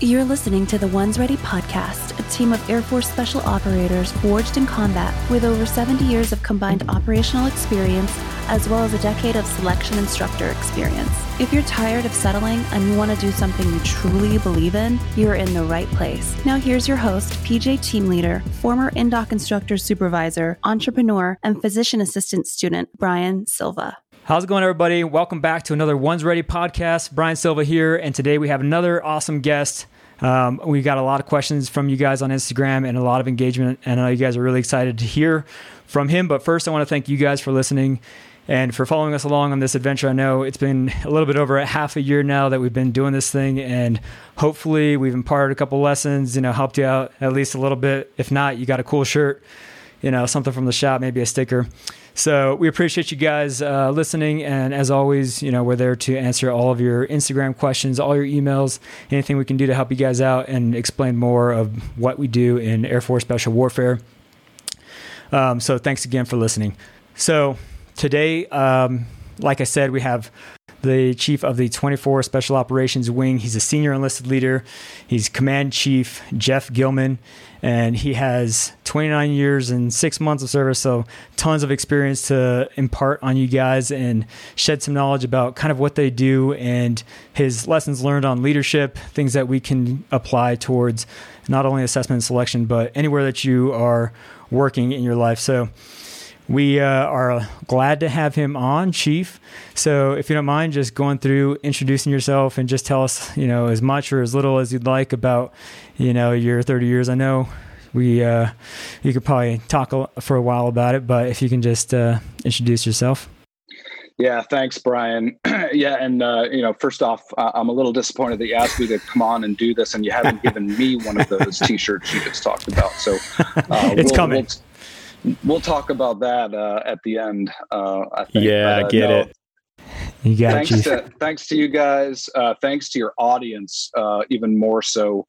You're listening to the Ones Ready podcast, a team of Air Force special operators forged in combat with over 70 years of combined operational experience as well as a decade of selection instructor experience. If you're tired of settling and you want to do something you truly believe in, you're in the right place. Now, here's your host, PJ Team Leader, former INDOC instructor supervisor, entrepreneur, and physician assistant student, Brian Silva. How's it going, everybody? Welcome back to another Ones Ready podcast. Brian Silva here, and today we have another awesome guest. Um, we got a lot of questions from you guys on Instagram and a lot of engagement, and I know you guys are really excited to hear from him. But first, I want to thank you guys for listening and for following us along on this adventure. I know it's been a little bit over a half a year now that we've been doing this thing, and hopefully, we've imparted a couple lessons, you know, helped you out at least a little bit. If not, you got a cool shirt, you know, something from the shop, maybe a sticker. So we appreciate you guys uh, listening, and as always, you know we're there to answer all of your Instagram questions, all your emails, anything we can do to help you guys out and explain more of what we do in Air Force Special Warfare. Um, so thanks again for listening. So today, um, like I said, we have the chief of the 24 Special Operations Wing. He's a senior enlisted leader. He's Command Chief Jeff Gilman, and he has 29 years and six months of service, so tons of experience to impart on you guys and shed some knowledge about kind of what they do and his lessons learned on leadership, things that we can apply towards not only assessment and selection, but anywhere that you are working in your life. So, we uh, are glad to have him on, Chief. So, if you don't mind, just going through introducing yourself and just tell us, you know, as much or as little as you'd like about, you know, your 30 years. I know we uh, you could probably talk for a while about it, but if you can just uh, introduce yourself. Yeah, thanks, Brian. yeah, and uh, you know, first off, uh, I'm a little disappointed that you asked me to come on and do this, and you haven't given me one of those T-shirts you just talked about. So uh, it's we'll, coming. We'll, We'll talk about that uh, at the end. Uh, I think. Yeah, uh, get no, it. You got thanks it. To, thanks to you guys. Uh, thanks to your audience, uh, even more so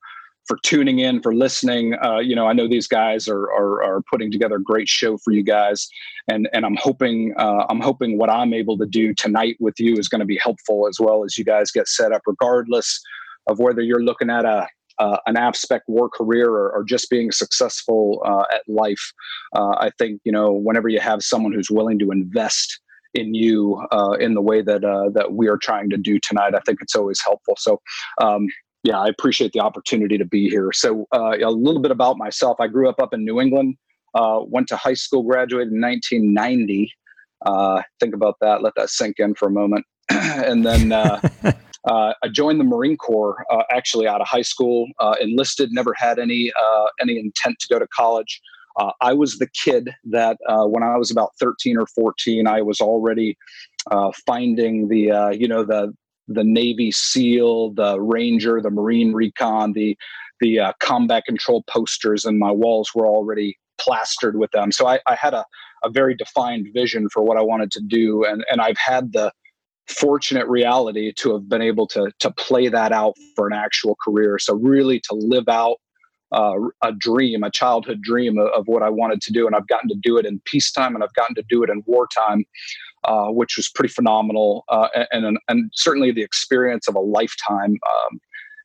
for tuning in, for listening. Uh, you know, I know these guys are, are, are putting together a great show for you guys, and and I'm hoping uh, I'm hoping what I'm able to do tonight with you is going to be helpful as well as you guys get set up, regardless of whether you're looking at a uh, an AFSPEC war career or, or just being successful uh, at life. Uh, I think you know whenever you have someone who's willing to invest in you uh, in the way that uh, that we are trying to do tonight, I think it's always helpful. So. Um, yeah, I appreciate the opportunity to be here. So, uh, a little bit about myself. I grew up up in New England. went to high school, graduated in 1990. think about that. Let that sink in for a moment. and then uh, I joined the Marine Corps uh, actually out of high school, uh, enlisted, never had any uh, any intent to go to college. Uh, I was the kid that uh, when I was about 13 or 14, I was already finding the you know the the Navy SEAL, the Ranger, the Marine Recon, the the combat control posters, and my walls were already plastered with them. So I, I had a, a very defined vision for what I wanted to do, and and I've had the fortunate reality to have been able to to play that out for an actual career. So really to live out uh, a dream, a childhood dream of, of, what I wanted to do, and I've gotten to do it in peacetime, and I've gotten to do it in wartime, uh, which was pretty phenomenal, uh, and, and, certainly the experience of a lifetime. Um,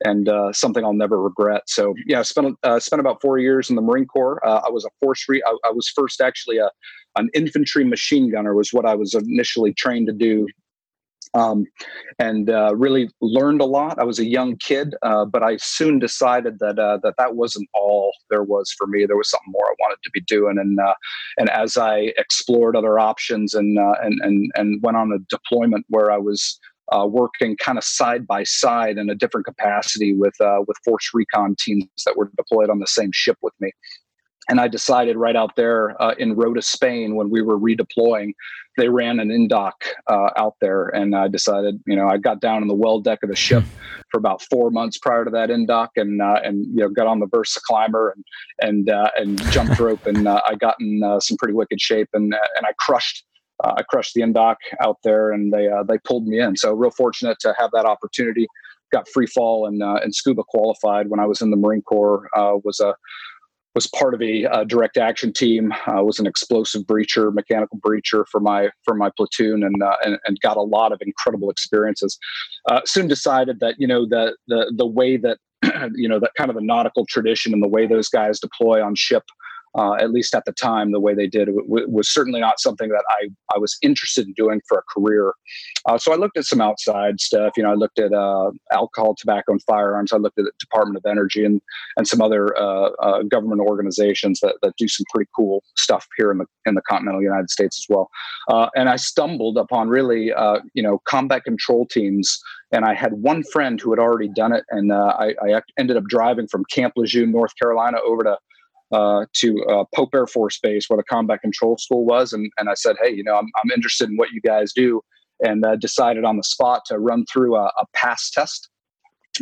and uh, something I'll never regret. So yeah, I spent uh, spent about four years in the Marine Corps. Uh, I was a force re- I, I was first actually a an infantry machine gunner was what I was initially trained to do um, and uh, really learned a lot. I was a young kid, uh, but I soon decided that uh, that that wasn't all there was for me. There was something more I wanted to be doing, and uh, and as I explored other options and uh, and and and went on a deployment where I was. Uh, working kind of side by side in a different capacity with with force recon teams that were deployed on the same ship with me, and I decided right out there uh, in Rota, Spain, when we were redeploying, they ran an indoc uh, out there, and I decided, you know, I got down in the well deck of the ship hmm. for about four months prior to that indoc, and uh, and you know, got on the VersaClimber and and uh, and jumped rope, and uh, I got in uh, some pretty wicked shape, and and I crushed. I crushed the indoc out there, and they they pulled me in. So real fortunate to have that opportunity. Got free fall and and scuba qualified when I was in the Marine Corps. was a was part of a uh, direct action team. I uh, was an explosive breacher, mechanical breacher for my for my platoon, and uh, and, and, got a lot of incredible experiences. Uh, soon decided that you know the the the way that you know, that kind of the nautical tradition and the way those guys deploy on ship uh, at least at the time, the way they did w- was certainly not something that I, I was interested in doing for a career. Uh, so I looked at some outside stuff. You know, I looked at uh, alcohol, tobacco, and firearms. I looked at the Department of Energy and and some other uh, uh, government organizations that, that do some pretty cool stuff here in the in the continental United States as well. Uh, and I stumbled upon really, you know, combat control teams and I had one friend who had already done it, and uh, I, I, ended up driving from Camp Lejeune, North Carolina, over to uh, to uh, Pope Air Force Base, where the combat control school was, and and I said, hey, you know, I'm I'm interested in what you guys do, and uh, decided on the spot to run through a, a pass test.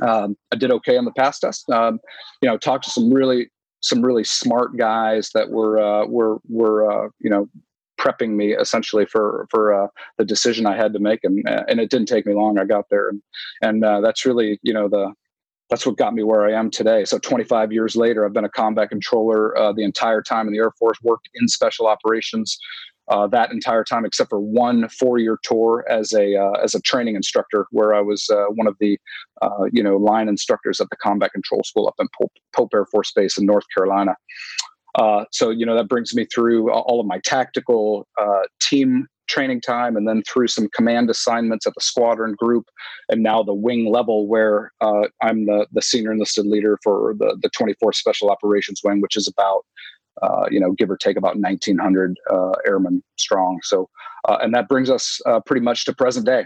Um, I did okay on the pass test. Um, you know, talked to some really some really smart guys that were uh, were were uh, you know prepping me essentially for for uh, the decision I had to make, and and it didn't take me long. I got there, and and that's really you know the that's what got me where I am today. So 25 years later, I've been a combat controller uh, the entire time in the Air Force, worked in special operations uh, that entire time, except for one four-year tour as a uh, as a training instructor, where I was uh, one of the uh, you know line instructors at the Combat Control School up in Pope, Pope Air Force Base in North Carolina. Uh, so you know that brings me through all of my tactical team training time and then through some command assignments at the squadron group and now the wing level where uh, i'm the, the senior enlisted leader for the, the 24th special operations wing which is about uh, you know give or take about 1900 uh, airmen strong. So uh, and that brings us uh, pretty much to present day.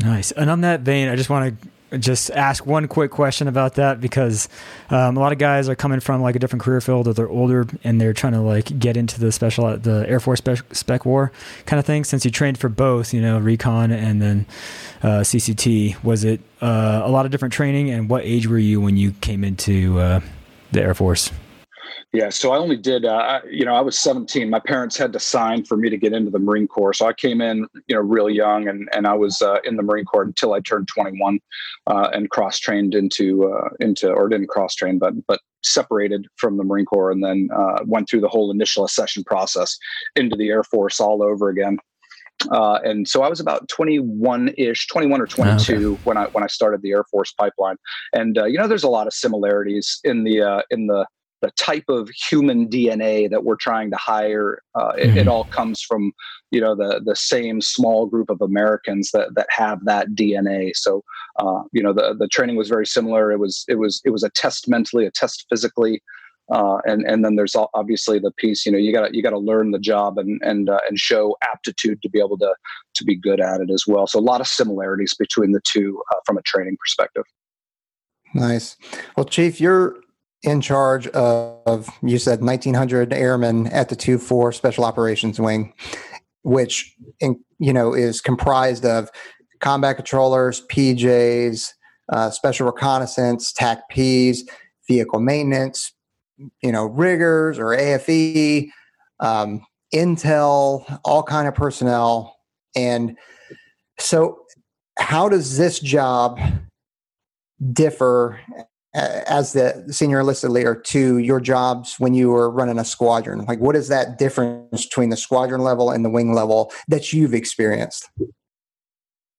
Nice. And on that vein i just want to just ask one quick question about that because um, a lot of guys are coming from like a different career field or they're older and they're trying to like get into the special the Air Force spec, spec war kind of thing. Since you trained for both, you know, recon and then uh, CCT, was it uh, a lot of different training? And what age were you when you came into uh, the Air Force? Yeah, so I only did, uh, you know, I was 17. My parents had to sign for me to get into the Marine Corps. So I came in, you know, real young and, and I was uh, in the Marine Corps until I turned 21 uh, and cross trained into, uh, into, or didn't cross train, but, but separated from the Marine Corps and then uh, went through the whole initial accession process into the Air Force all over again. Uh, and so I was about 21 ish, 21 or 22 okay. when I when I started the Air Force pipeline. And uh, you know, there's a lot of similarities in the uh, in the the type of human DNA that we're trying to hire. Uh, it, mm-hmm. it, all comes from you know the the same small group of Americans that that have that DNA. So uh, you know the the training was very similar. It was it was it was a test mentally, a test physically. Uh, and and then there's obviously the piece you know you got you got to learn the job and and uh, and show aptitude to be able to to be good at it as well. So a lot of similarities between the two uh, from a training perspective. Nice. Well, Chief, you're in charge of, you said 1900 airmen at the 2-4 special operations wing which in, you know is comprised of combat controllers pjs uh, special reconnaissance tac ps vehicle maintenance you know riggers or afe um, intel all kind of personnel. And so how does this job differ as the senior enlisted leader to your jobs when you were running a squadron? Like, what is that difference between the squadron level and the wing level that you've experienced?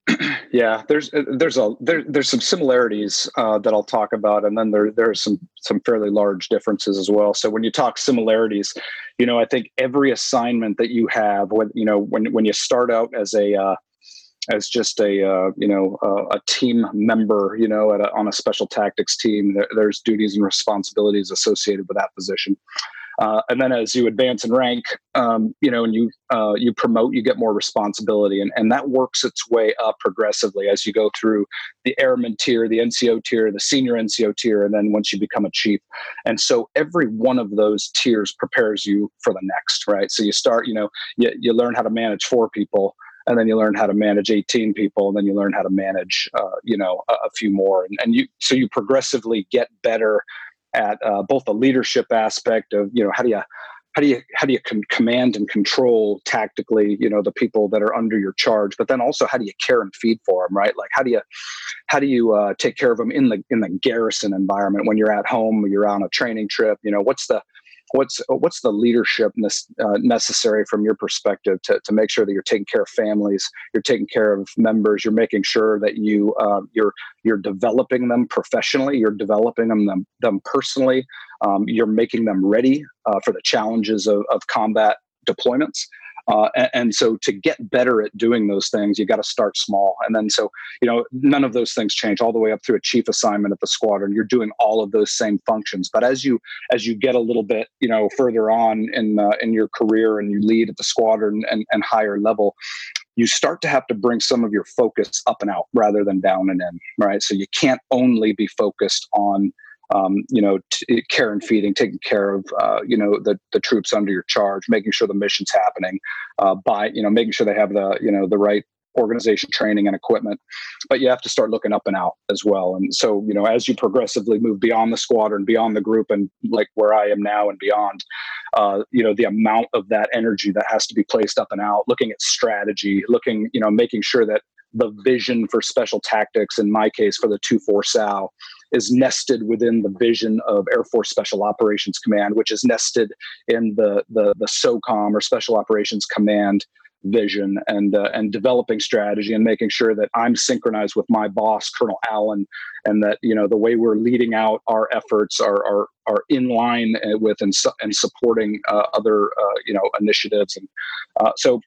Yeah, there's uh, there's a there, there's some similarities uh, that I'll talk about, and then there there are some some fairly large differences as well. So when you talk similarities, you know, I think every assignment that you have, when you know when when you start out as a uh, as just a uh, you know uh, a team member you know a, on a special tactics team there, there's duties and responsibilities associated with that position. Uh, and then as you advance in rank um, you know and you uh, you promote you get more responsibility and, and that works its way up progressively as you go through the airman tier the nco tier the senior nco tier and then once you become a chief. And so every one of those tiers prepares you for the next right? So you start you know you, you learn how to manage four people and then you learn how to manage 18 people and then you learn how to manage uh, you know a, a, few more. And, and you so you progressively get better at uh, both the leadership aspect of you know how do you how do you how do you com- command and control tactically you know the people that are under your charge but then also how do you care and feed for them right? Like how do you how do you uh, take care of them in the in the garrison environment when you're at home you're on a training trip? You know what's the what's what's the leadership uh, necessary from your perspective to, to make sure that you're taking care of families you're taking care of members you're making sure that you uh, you're you're developing them professionally you're developing them them, them personally um, you're making them ready uh, for the challenges of, of combat deployments uh, and, and, so to get better at doing those things, you got to start small. And then so, you know, none of those things change all the way up through a chief assignment at the squadron. You're doing all of those same functions. But as you as you get a little bit, you know, further on in uh, in your career and you lead at the squadron and, and higher level, you start to have to bring some of your focus up and out rather than down and in, right? So you can't only be focused on um, you know, t- care and feeding, taking care of, uh, you know, the, the troops under your charge, making sure the mission's happening, uh, by, you know, making sure they have the, you know, the right organization training and equipment. But you have to start looking up and out as well. And so you know as you progressively move beyond the squadron beyond the group and like where i am now and beyond uh, you know the amount of that energy that has to be placed up and out looking at strategy looking you know making sure that the vision for special tactics in my case for the 2-4 sal is nested within the vision of Air Force Special Operations Command, which is nested in the the, the SOCOM or Special Operations Command vision and uh, and developing strategy and making sure that I'm synchronized with my boss Colonel Allen and that you know the way we're leading out our efforts are are, are in line uh, with and, su- and supporting uh, other uh, you know initiatives. And uh, so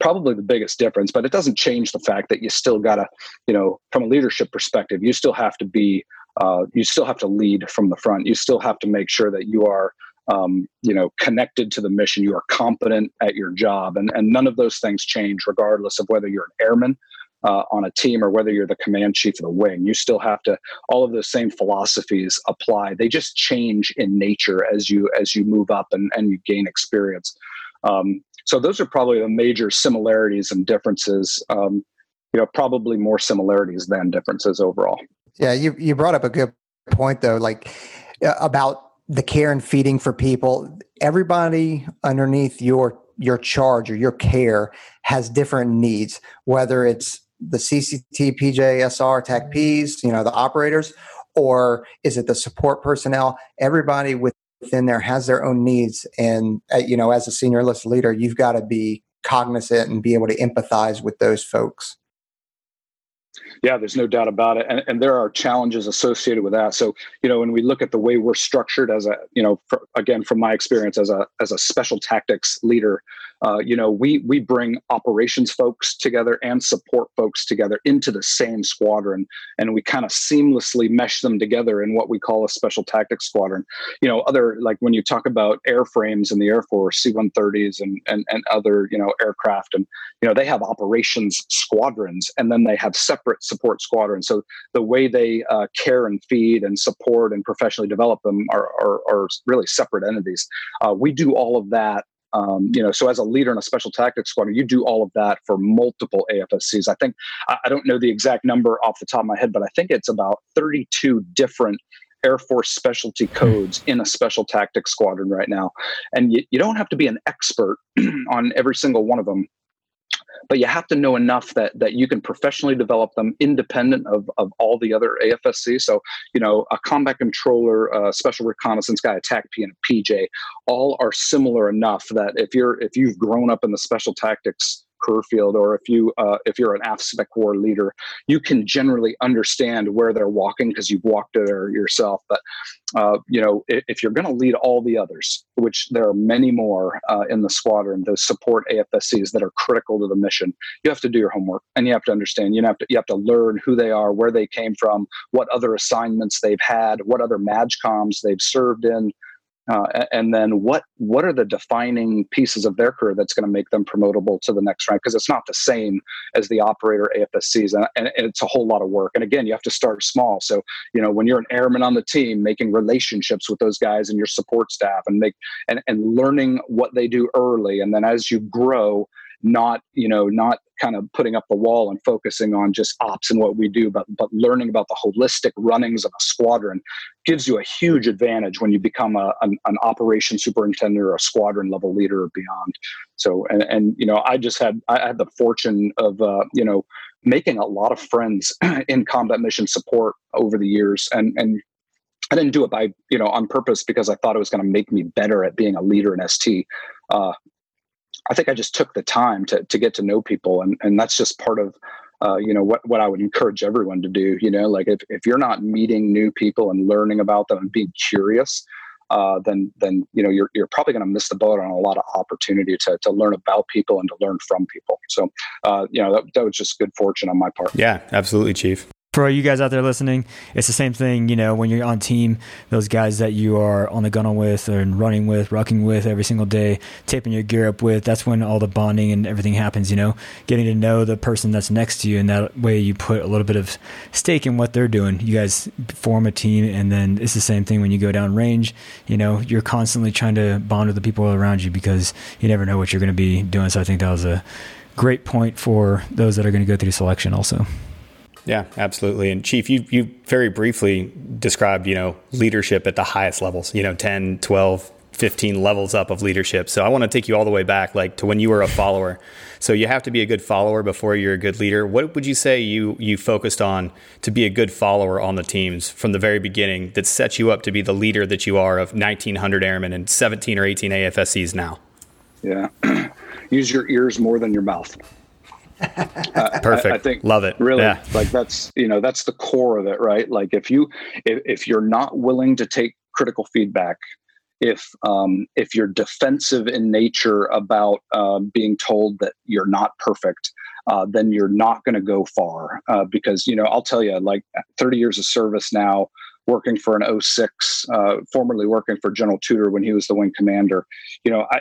probably the biggest difference but it doesn't change the fact that you still got to you know from a leadership perspective you still have to be uh, you still have to lead from the front. You still have to make sure that you are um, you know connected to the mission. You are competent at your job. And, and none of those things change regardless of whether you're an airman uh, on a team or whether you're the command chief of the wing. You still have to all of those same philosophies apply. They just change in nature as you as you move up and, and you gain experience. Um, so those are probably the major similarities and differences. Um, you know, probably more similarities than differences overall. Yeah, you you brought up a good point though, like uh, about the care and feeding for people. Everybody underneath your your charge or your care has different needs, whether it's the CCT, PJ, SR, TACPs, you know, the operators, or is it the support personnel? Everybody with within there has their own needs. And uh, you know as a senior list leader you've got to be cognizant and be able to empathize with those folks. Yeah, there's no doubt about it, and, and there are challenges associated with that. So, you know, when we look at the way we're structured as a, you know, for, again from my experience as a as a special tactics leader, uh, you know, we we bring operations folks together and support folks together into the same squadron, and we kind of seamlessly mesh them together in what we call a special tactics squadron. You know, other like when you talk about airframes in the Air Force, C-130s and and and other you know aircraft, and you know they have operations squadrons, and then they have separate support squadrons. So the way they uh, care and feed and support and professionally develop them are are, are really separate entities. Uh, we do all of that um, you know, so as a leader in a special tactics squadron, you do all of that for multiple AFSCs. I think I don't know the exact number off the top of my head, but I think it's about 32 different Air Force specialty hmm. codes in a special tactics squadron right now. And you, you don't have to be an expert on every single one of them but you have to know enough that that you can professionally develop them independent of, of all the other AFSC. So, you know, a combat controller, a special reconnaissance guy, a P, and a PJ, all are similar enough that if you're if you've grown up in the special tactics career field or if you uh, if you're an AFSPEC war leader, you can generally understand where they're walking because you've walked there yourself. But uh, you know, if, if you're going to lead all the others, which there are many more uh, in the squadron, those support AFSCs that are critical to the mission, you have to do your homework and you have to understand. You have to you have to learn who they are, where they came from, what other assignments they've had, what other MAJCOMs they've served in. Uh, and then what what are the defining pieces of their career that's going to make them promotable to the next rank? Because it's not the same as the operator AFSCs, and, and, it's a whole lot of work. And again, you have to start small. So you know when you're an airman on the team, making relationships with those guys and your support staff, and make and, and learning what they do early, and then as you grow, not you know not kind of putting up the wall and focusing on just ops and what we do but but learning about the holistic runnings of a squadron gives you a huge advantage when you become a, an, an operation superintendent or a squadron level leader or beyond so and, and you know i just had i had the fortune of uh, you know making a lot of friends in combat mission support over the years and and I didn't do it by you know on purpose because I thought it was going to make me better at being a leader in ST. Uh, I think I just took the time to to get to know people, and and that's just part of uh, you know what what I would encourage everyone to do. You know, like if if you're not meeting new people and learning about them and being curious, uh, then then you know you're you're probably going to miss the boat on a lot of opportunity to to learn about people and to learn from people. So uh, you know that, that was just good fortune on my part. Yeah, absolutely, Chief for you guys out there listening, it's the same thing. You know, when you're on team, those guys that you are on the gun with and running with, rucking with every single day, taping your gear up with, that's when all the bonding and everything happens. You know, getting to know the person that's next to you, and that way you put a little bit of stake in what they're doing. You guys form a team, and then it's the same thing when you go down range. You know, you're constantly trying to bond with the people around you because you never know what you're going to be doing. So I think that was a great point for those that are going to go through selection also. Yeah, absolutely. And Chief, you, you very briefly described, you know, leadership at the highest levels, you know, 10, 12, 15 levels up of leadership. So I want to take you all the way back, like to when you were a follower. So you have to be a good follower before you're a good leader. What would you say you, you focused on to be a good follower on the teams from the very beginning that sets you up to be the leader that you are of 1900 airmen and 17 or 18 AFSCs now? Yeah. Use your ears more than your mouth. Perfect. I, I, think love it. Really, yeah. like that's you know that's the core of it, right? Like if you if, if you're not willing to take critical feedback, if um, if you're defensive in nature about uh, being told that you're not perfect, uh, then you're not going to go far. Uh, because you know, I'll tell you, like 30 years of service now, working for an 06, uh, formerly working for General Tudor when he was the wing commander. You know, I,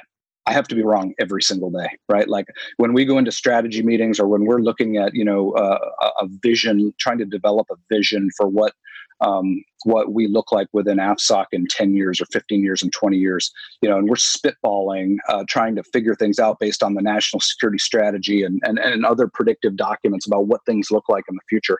I have to be wrong every single day, right? Like when we go into strategy meetings or when we're looking at, you know, uh, a vision, trying to develop a vision for what um, what we look like within AFSOC in 10 years or 15 years and 20 years, you know, and we're spitballing, uh, trying to figure things out based on the national security strategy and, and, and other predictive documents about what things look like in the future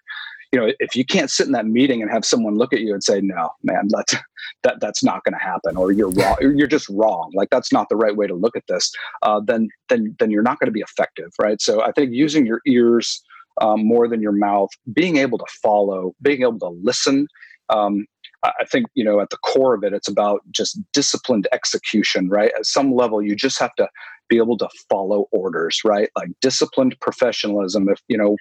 you know, if you can't sit in that meeting and have someone look at you and say, "No, man, that's that that's not going to happen," or "You're wrong," or, you're just wrong. Like that's not the right way to look at this. Uh, then then then you're not going to be effective, right? So I think using your ears um, more than your mouth, being able to follow, being able to listen. Um, I think you know at the core of it, it's about just disciplined execution, right? At some level, you just have to be able to follow orders, right? Like disciplined professionalism. If you know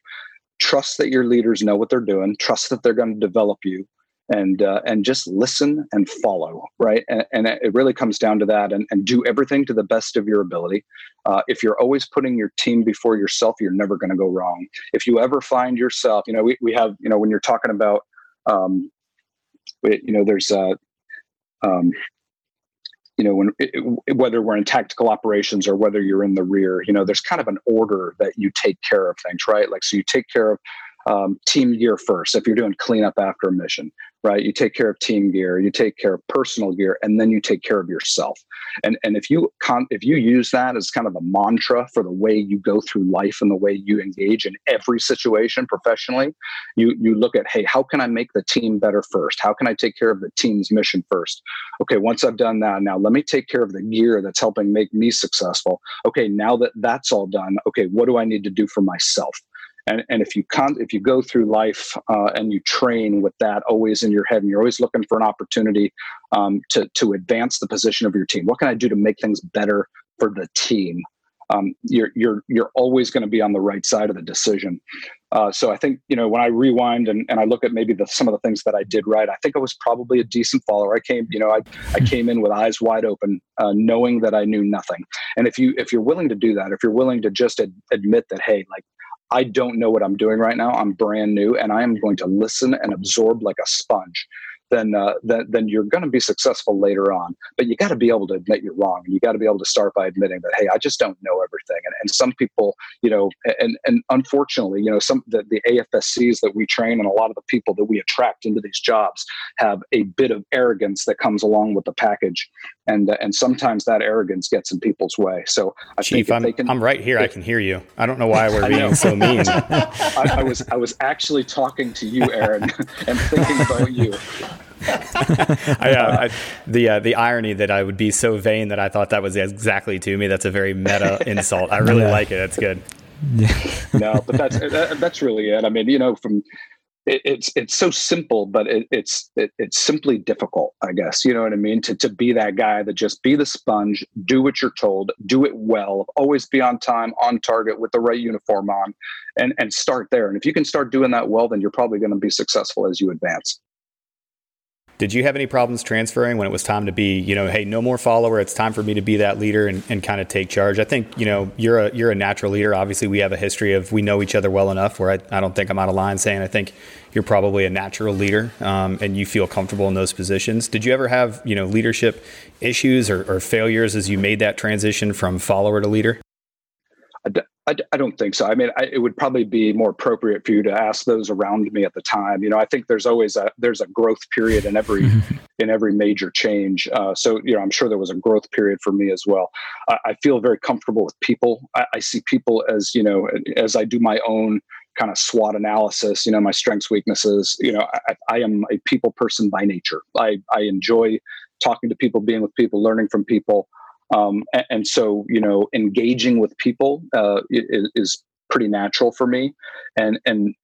trust that your leaders know what they're doing trust that they're going to develop you and uh, and just listen and follow right? And, and, it really comes down to that and, and do everything to the best of your ability. Uh, if you're always putting your team before yourself you're never going to go wrong. If you ever find yourself you know we, we have you know when you're talking about um, you know there's uh, um, you know when it, whether we're in tactical operations or whether you're in the rear you know there's kind of an order that you take care of things right? Like so you take care of um, team gear first if you're doing cleanup after a mission right? You take care of team gear you take care of personal gear and then you take care of yourself. And and if you con- if you use that as kind of a mantra for the way you go through life and the way you engage in every situation professionally you you look at hey how can i make the team better first? How can i take care of the team's mission first? Okay once i've done that now let me take care of the gear that's helping make me successful. Okay now that that's all done okay what do i need to do for myself and, and if you con- if you go through life uh, and you train with that always in your head and you're always looking for an opportunity um, to to advance the position of your team what can i do to make things better for the team um, you're you're you're always going to be on the right side of the decision uh, so I think you know when I rewind and, and I look at maybe the, some of the things that I did right, I think I was probably a decent follower. I came you know I, I came in with eyes wide open, uh, knowing that I knew nothing. And if you if you're willing to do that, if you're willing to just ad- admit that hey, like I don't know what I'm doing right now. I'm brand new and I am going to listen and absorb like a sponge then uh, then, then you're going to be successful later on. But you got to be able to admit you're wrong. And you got to be able to start by admitting that, hey, I just don't know everything. And, and some people, you know, and and unfortunately, you know, some the, the AFSCs that we train and a lot of the people that we attract into these jobs have a bit of arrogance that comes along with the package, and uh, and sometimes that arrogance gets in people's way. So I Chief, I'm, can, I'm right here. If, I can hear you. I don't know why we're being so mean. I, I was I was actually talking to you, Aaron, and thinking about you. I, uh, I, the uh, the irony that I would be so vain that I thought that was exactly to me. That's a very meta insult. I really yeah. like it. That's good. no, but that's that, that's really it. I mean, you know, from it, it's it's so simple, but it, it's it, it's simply difficult. I guess you know what I mean. To to be that guy that just be the sponge, do what you're told, do it well, always be on time, on target, with the right uniform on, and and start there. And if you can start doing that well, then you're probably going to be successful as you advance. Did you have any problems transferring when it was time to be, you know, hey, no more follower. It's time for me to be that leader and, and kind of take charge. I think, you know, you're a you're a natural leader. Obviously, we have a history of we know each other well enough where I, I don't think I'm out of line saying I think you're probably a natural leader um, and you feel comfortable in those positions. Did you ever have, you know, leadership issues or, or failures as you made that transition from follower to leader? I, I don't think so. I mean, I, it would probably be more appropriate for you to ask those around me at the time. You know, I think there's always a there's a growth period in every in every major change. Uh, so you know, I'm sure there was a growth period for me as well. I, I feel very comfortable with people. I, I see people as you know, as I do my own kind of SWOT analysis. You know, my strengths, weaknesses. You know, I, I am a people person by nature. I I enjoy talking to people, being with people, learning from people. Um, and, and, so, you know, engaging with people uh, is, is, pretty natural for me. And and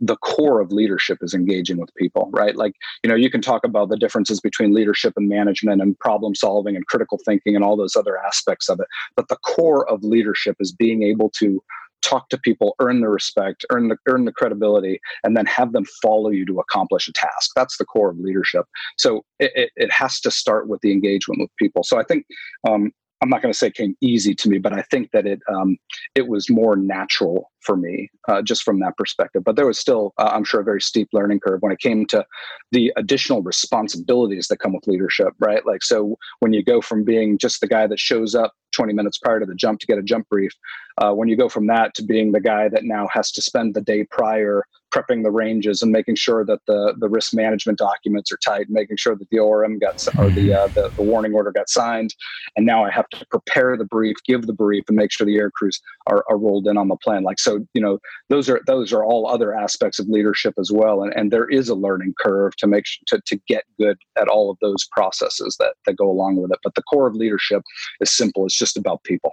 the core of leadership is engaging with people, right? Like, you know, you can talk about the differences between leadership and management and problem solving and critical thinking and all those other aspects of it. But the core of leadership is being able to talk to people, earn the respect, earn the earn the credibility, and then have them follow you to accomplish a task. That's the core of leadership. So it, it, it has to start with the engagement with people. So I think um, I'm not going to say it came easy to me, but I think that it um, it was more natural for me uh, just from that perspective. But there was still, uh, I'm sure, a very steep learning curve when it came to the additional responsibilities that come with leadership, right? Like, so when you go from being just the guy that shows up 20 minutes prior to the jump to get a jump brief, uh, when you go from that to being the guy that now has to spend the day prior prepping the ranges and making sure that the the risk management documents are tight, making sure that the ORM got or the, uh, the the warning order got signed, and now I have to prepare the brief, give the brief, and make sure the air crews are, are rolled in on the plan. Like so, you know, those are those are all other aspects of leadership as well, and and there is a learning curve to make to to get good at all of those processes that that go along with it. But the core of leadership is simple. It's just about people.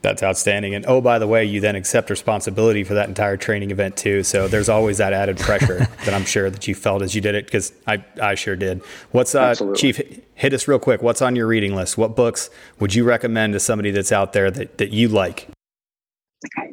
That's outstanding. And oh, by the way, you then accept responsibility for that entire training event too. So there's always that added pressure that I'm sure that you felt as you did it because I, I sure did. What's uh, Chief? Hit us real quick. What's on your reading list? What books would you recommend to somebody that's out there that, that you like?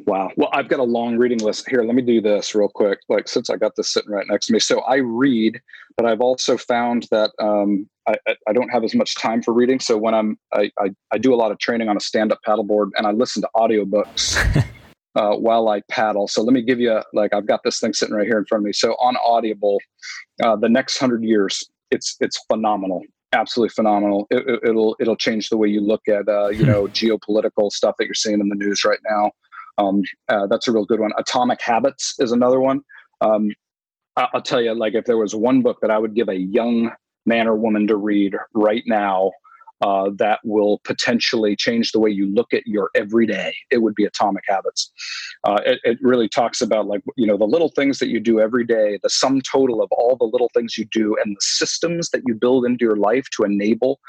Wow. Well, I've got a long reading list here. Let me do this real quick. Like since I got this sitting right next to me, so I read, but I've also found that um, I, I, don't have as much time for reading. So when I'm, I, I, I do a lot of training on a stand-up paddleboard, and I listen to audiobooks uh, while I paddle. So let me give you like I've got this thing sitting right here in front of me. So on Audible, uh, the next hundred years, it's it's phenomenal absolutely phenomenal. It, will it, it'll change the way you look at uh, you hmm. know geopolitical stuff that you're seeing in the news right now. Um, uh, that's a real good one. Atomic Habits is another one. Um, I'll tell you, like, if there was one book that I would give a young man or woman to read right now uh, that will potentially change the way you look at your everyday, it would be Atomic Habits. Uh, it, it, really talks about, like, you know, the little things that you do every day, the sum total of all the little things you do, and the systems that you build into your life to enable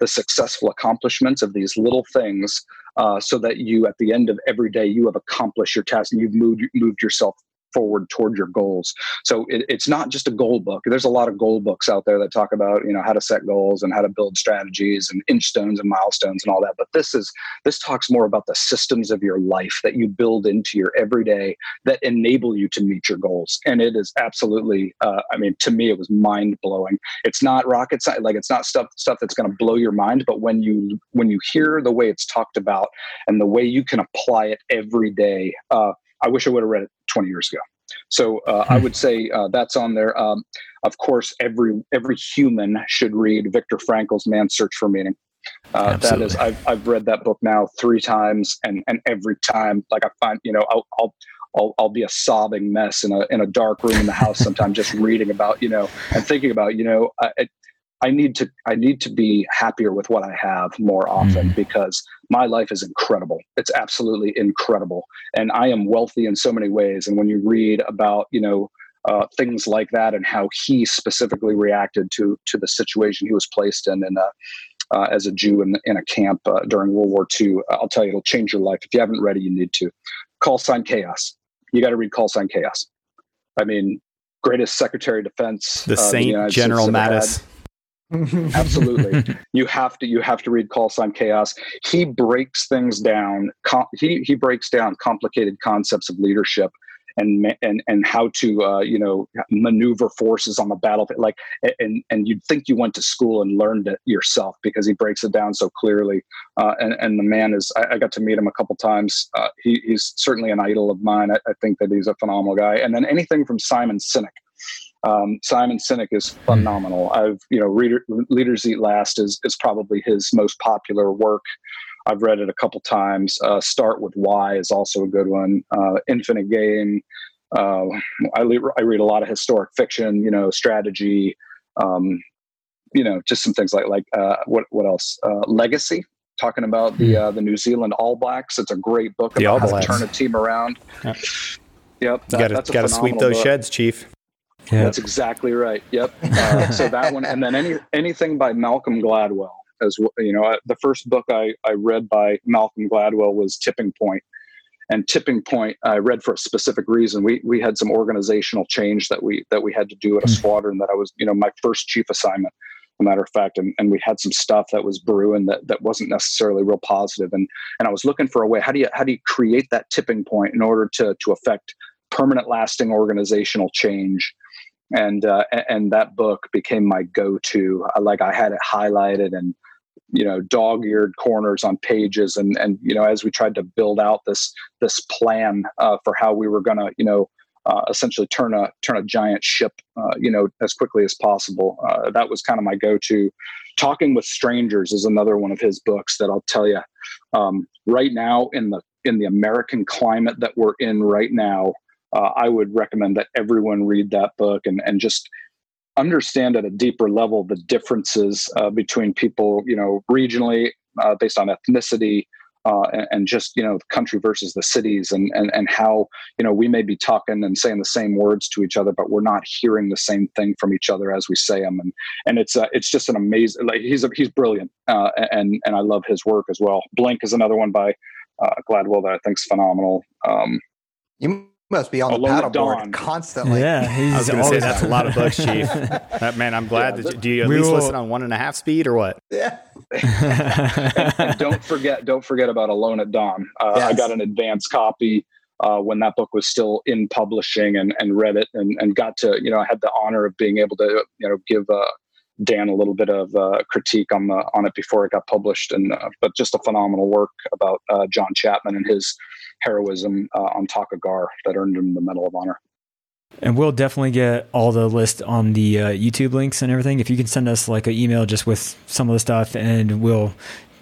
the successful accomplishments of these little things uh, so that you at the end of every day you have accomplished your task and you've moved moved yourself forward toward your goals. So it, it's not just a goal book. There's a lot of goal books out there that talk about you know how to set goals and how to build strategies and inch stones and milestones and all that. But this is this talks more about the systems of your life that you build into your everyday that enable you to meet your goals. And it is absolutely, uh, I mean, to me, it was mind blowing. It's not rocket science, like it's not stuff stuff that's going to blow your mind. But when you when you hear the way it's talked about and the way you can apply it every day. Uh, I wish I would have read it 20 years ago. So uh, I hmm. would say uh, that's on there. Um, of course, every every human should read Viktor Frankl's Man's Search for Meaning. Uh, that is, I've I've read that book now three times, and and every time, like I find, you know, I'll I'll I'll, I'll be a sobbing mess in a in a dark room in the house sometimes just reading about you know and thinking about you know I, I need to I need to be happier with what I have more often mm. because my life is incredible. It's absolutely incredible, and I am wealthy in so many ways. And when you read about you know uh, things like that and how he specifically reacted to to the situation he was placed in and uh, uh, as a Jew in, in a camp uh, during World War II, I'll tell you it'll change your life. If you haven't read it, you need to. Call Sign Chaos. You got to read Call Sign Chaos. I mean, greatest Secretary of Defense, the uh, Saint the General Mattis. Absolutely, you have to you have to read Call Sign Chaos. He breaks things down. Com- he he breaks down complicated concepts of leadership and and and how to uh, you know maneuver forces on the battlefield. Like and and you'd think you went to school and learned it yourself because he breaks it down so clearly. Uh, and and the man is I, I, got to meet him a couple times. Uh, he, he's certainly an idol of mine. I, I, think that he's a phenomenal guy. And then anything from Simon Sinek. Um, Simon Sinek is phenomenal. I've you know Reader, Leaders Eat Last is is probably his most popular work. I've read it a couple times. Uh, Start with Why is also a good one. Uh, Infinite Game. Uh, I, le- I read a lot of historic fiction, you know, strategy, um, you know, just some things like like uh, what what else? Uh, Legacy, talking about the hmm. uh, the New Zealand All Blacks. It's a great book about how to turn a team around. Yep, yep that, you got to sweep those book. sheds, Chief. Yeah. That's exactly right. Yep. Uh, so that one, and then any anything by Malcolm Gladwell as well. You know, the first book I, I read by Malcolm Gladwell was Tipping And Tipping Point, I read for a specific reason. We we had some organizational change that we that we had to do at a mm. squadron that I was, you know, my first chief assignment, a matter of fact, and, and we had some stuff that was brewing that that wasn't necessarily real. And and I was looking for a way. How do you how do you create that tipping point in order to to affect permanent, lasting organizational change? And uh, and that book became my go-to. Like I had it highlighted and you know dog-eared corners on pages. And and you know as we tried to build out this this plan uh, for how we were going to you know uh, essentially turn a turn a giant ship uh, you know as quickly as possible uh, that was kind of my go-to. Talking with strangers is another one of his books that i'll tell you um, right now in the in the american climate that we're in right now uh, i would recommend that everyone read that book and and just understand at a deeper level the differences uh, between people, you know, regionally uh, based on ethnicity. Uh, and, and, just you know the country versus the cities and, and and how you know we may be talking and saying the same words to each other but we're not hearing the same thing from each other as we say them and and it's uh, it's just an amazing like he's a, he's brilliant uh, and and I love his work as well Blink is another one by Gladwell that I think is phenomenal um, you must be on Alone the paddleboard constantly. Yeah, I was going to say that's a lot of books, Chief. that, man, I'm glad yeah, that. You, do you at least will, listen on one and a half speed or what? Yeah. and, and don't forget, don't forget about Alone at Dawn. Uh, yes. I got an advance copy uh, when that book was still in publishing and, and read it and, and got to you know I had the honor of being able to you know give uh, Dan a little bit of uh, critique on the on it before it got published, and uh, but just a phenomenal work about uh, John Chapman and his heroism uh, on Takur Ghar that earned him the Medal of Honor. And we'll definitely get all the list on the uh, YouTube links and everything. If you can send us like an email just with some of the stuff, and we'll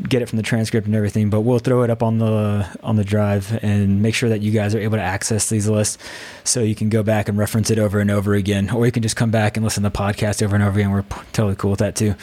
get it from the transcript and everything, but we'll throw it up on the on the drive and make sure that you guys are able to access these lists so you can go back and reference it over and over again, or you can just come back and listen to the podcast over and over again. We're totally cool with that too.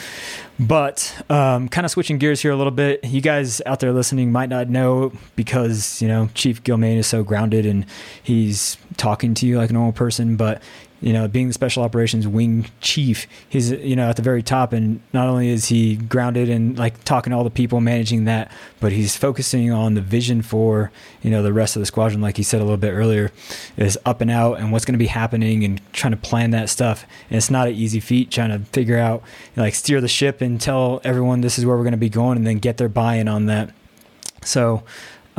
But um, kind of switching gears here a little bit, you guys out there listening might not know because you know Chief Gilman is so grounded and he's talking to you like a normal person, but you know, being the special operations wing chief, he's, you know, at the very top. And not only is he grounded and like talking to all the people managing that, but he's focusing on the vision for, you know, the rest of the squadron, like he said a little bit earlier, is up and out and what's going to be happening and trying to plan that stuff. And it's not an easy feat trying to figure out, like, steer the ship and tell everyone this is where we're going to be going and then get their buy in on that. So,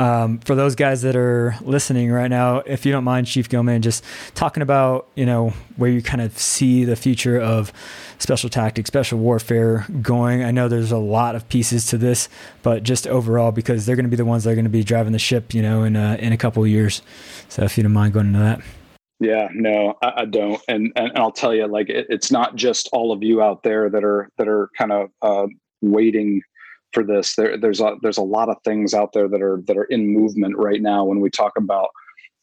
um, for those guys that are listening right now, if you don't mind, Chief Gilman, just talking about you know where you kind of see the future of special tactics, special warfare going. I know there's a lot of pieces to this, but just overall because they're going to be the ones that are going to be driving the ship, you know, in a, in a couple of years. So if you don't mind going into that. Yeah, no, I, I don't, and, and I'll tell you, like it, it's not just all of you out there that are that are kind of uh, waiting for this. There, there's a there's a lot of things out there that are that are in movement right now. When we talk about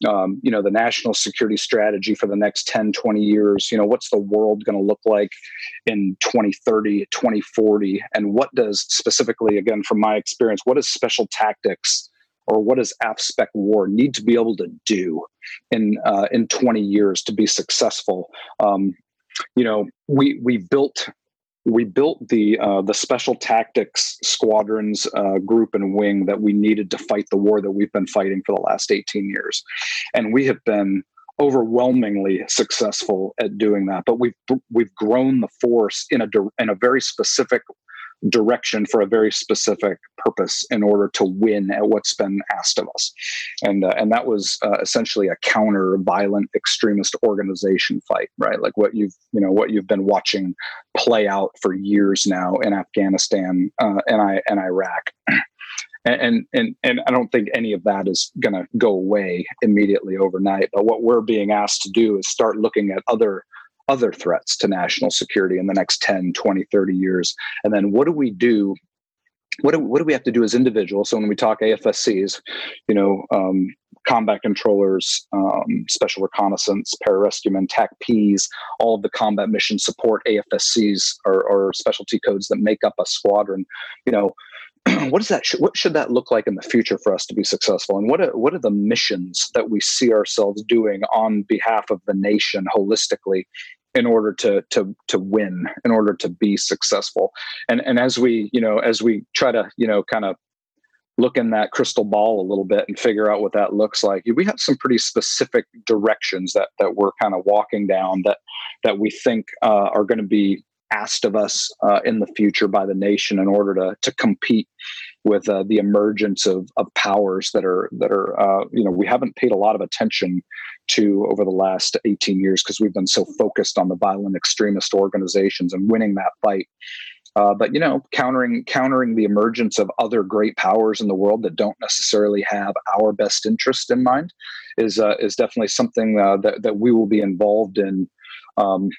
um, you know the national security strategy for the next 10 20 years you know what's the world going to look like in 2030 2040 and what does specifically again from my experience what does special tactics or what does AFSPEC war need to be able to do in uh, in 20 years to be successful um, you know we we built we built the uh, the special tactics squadrons uh, group and wing that we needed to fight the war that we've been fighting for the last 18 years and we have been overwhelmingly successful at doing that. But we've we've grown the force in a in a very specific direction for a very specific purpose in order to win at what's been asked of us, and uh, and that was uh, essentially a counter violent extremist organization fight, right? Like what you've you know what you've been watching play out for years now in Afghanistan uh, and I and Iraq. and and and I don't think any of that is going to go away immediately overnight. But what we're being asked to do is start looking at other other threats to national security in the next 10, 20, 30 years. And then what do we do? What do, what do we have to do as individuals? So when we talk AFSCs, you know, um, combat controllers, um, special reconnaissance, pararescuemen, TACPs, all of the combat mission support AFSCs or specialty codes that make up a squadron. You know, what does that what should that look like in the future for us to be successful and what are, what are the missions that we see ourselves doing on behalf of the nation holistically in order to to to win in order to be successful. And and as we you know as we try to you know kind of look in that crystal ball a little bit and figure out what that looks like we have some pretty specific directions that that we're kind of walking down that that we think uh, are going to be asked of us uh, in the future by the nation in order to to compete with uh, the emergence of of powers that are that are uh, you know we haven't paid a lot of attention to over the last 18 years because we've been so focused on the violent extremist organizations and winning that fight. Uh, but you know, countering countering the emergence of other great powers in the world that don't necessarily have our best interest in mind is uh, is definitely something uh, that that we will be involved in. Um,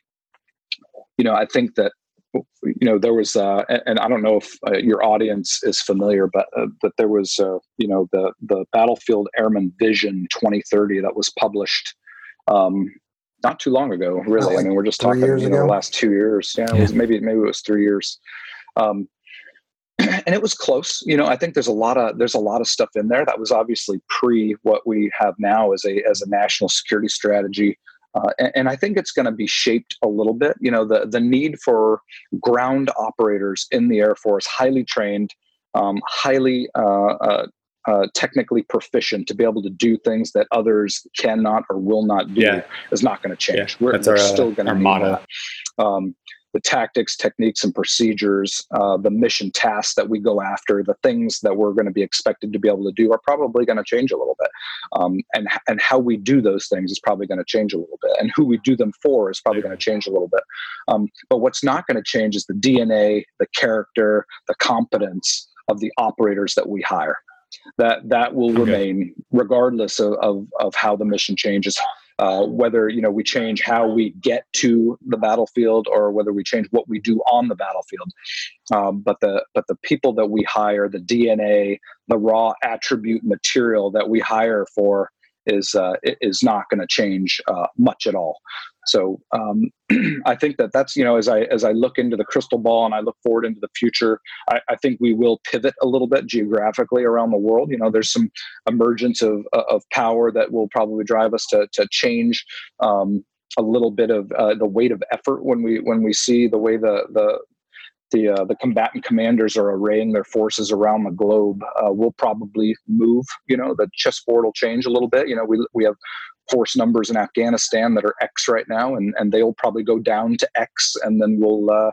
you know, I think that you know there was uh, and i don't know if uh, your audience is familiar but uh, that there was uh, you know the the battlefield airman vision 2030 that was published um, not too long ago really. Like i mean we're just talking you know, the last two years. Yeah, yeah. Was, maybe maybe it was three years. Um, and it was close. You know i think there's a lot of there's a lot of stuff in there that was obviously pre what we have now as a as a national security strategy uh, and, and, I think it's going to be shaped a little bit. You know, the the need for ground operators in the Air Force, highly trained, um, highly uh, uh, uh, technically proficient to be able to do things that others cannot or will not do, yeah. is not going to change. Yeah. We're, we're our, still going to need that. Um, the tactics, techniques, and procedures, uh, the mission tasks that we go after, the things that we're going to be expected to be able to do are probably going to change a little bit. Um, and, and how we do those things is probably going to change a little bit. And who we do them for is probably going to change a little bit. Um, but what's not going to change is the DNA, the character, the competence of the operators that we hire. That that will okay. remain regardless of, of, of how the mission changes uh, whether you know we change how we get to the battlefield or whether we change what we do on the battlefield. Um, but the but the people that we hire, the DNA, the raw attribute material that we hire for is uh, is not going to change uh, much at all. So um, I think that that's you know as I as I look into the crystal ball and I look forward into the future, I, I, think we will pivot a little bit geographically around the world. You know, there's some emergence of of power that will probably drive us to to change. Um, a little bit of uh, the weight of effort when we when we see the way the the the uh, the combatant commanders are arraying their forces around the globe uh, will probably move. You know, the chessboard will change a little bit. You know, we we have force numbers in Afghanistan that are X right now, and and they'll probably go down to X, and then we'll. Uh,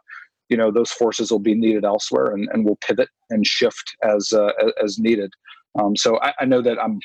you know those forces will be needed elsewhere, and, and we'll pivot and shift as uh, as needed. Um, so I, I know that I'm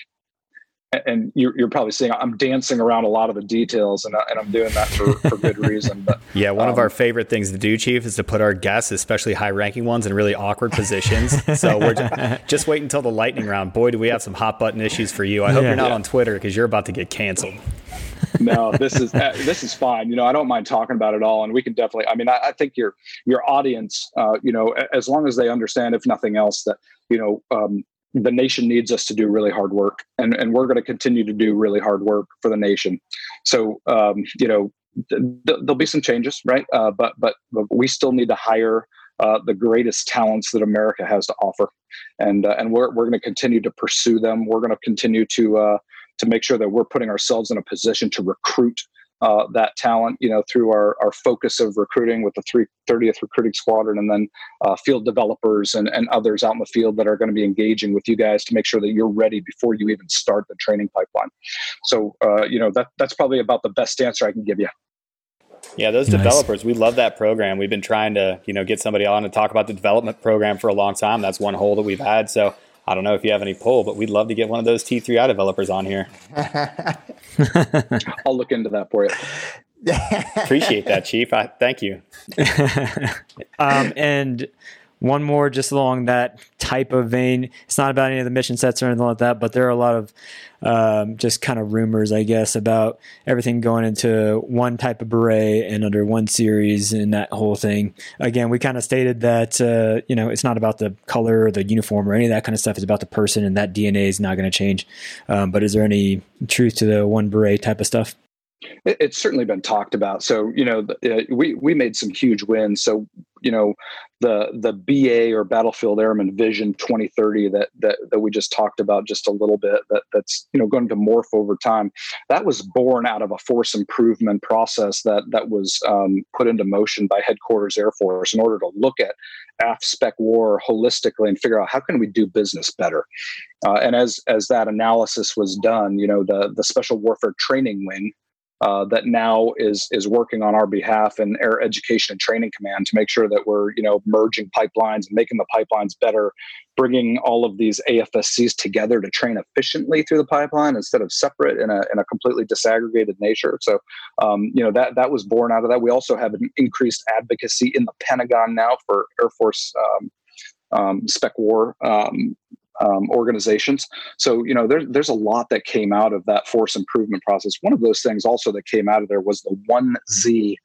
and you're, you're, probably seeing I'm dancing around a lot of the details, and, and I'm doing that for, for good reason. But yeah, one um, of our favorite things to do, Chief, is to put our guests, especially high-ranking ones, in really awkward positions. so we're just, just wait until the lightning round. Boy, do we have some hot button issues for you. I hope yeah. you're not yeah. on Twitter because you're about to get canceled. no, this is uh, this is fine. You know, I don't mind talking about it all, and we can definitely. I mean, I, I think your your audience, uh, you know, as long as they understand, if nothing else, that you know, um, the nation needs us to do really hard work and, and we're going to continue to do really hard work for the nation. So um, you know th- th- there'll be some changes right? Uh, but, but, but we still need to hire uh, the greatest talents that America has to offer, and uh, and we're we're going to continue to pursue them. We're going to continue to uh, to make sure that we're putting ourselves in a position to recruit uh, that talent, you know, through our, our focus of recruiting with the 330th Recruiting Squadron and then uh, field developers and, and others out in the field that are going to be engaging with you guys to make sure that you're ready before you even start the training pipeline. So, uh, you know, that, that's probably about the best answer I can give you. Yeah, those nice. developers, we love that program. We've been trying to, you know, get somebody on to talk about the development program for a long time. That's one hole that we've had. So I don't know if you have any pull, but we'd love to get one of those T3I developers on here. I'll look into that for you. Appreciate that, Chief. I thank you. um, and one more just along that type of vein. It's not about any of the mission sets or anything like that, but there are a lot of um, just kind of rumors, I guess, about everything going into one type of beret and under one series and that whole thing. Again, we kind of stated that uh, you know it's not about the color or the uniform or any of that kind of stuff. It's about the person, and that DNA is not going to change. Um, but is there any truth to the one beret type of stuff? It's certainly been talked about. So you know, uh, we we made some huge wins. So you know, the the BA or Battlefield Airman Vision 2030 that that that we just talked about just a little bit. That that's you know going to morph over time. That was born out of a force improvement process that that was um, put into motion by Headquarters Air Force in order to look at AF spec war holistically and figure out how can we do business better. Uh, and as as that analysis was done, you know, the the Special Warfare Training Wing uh, that now is is working on our behalf in Air Education and Training Command to make sure that we're you know merging pipelines and making the pipelines better, bringing all of these AFSCs together to train efficiently through the pipeline instead of separate in a in a completely disaggregated nature. So um, you know that that was born out of that. We also have an increased advocacy in the Pentagon now for Air Force. Um, um, spec war um, um, organizations. So you know, there, there's a lot that came out of that force improvement process. One of those things also that came out of there was the one Z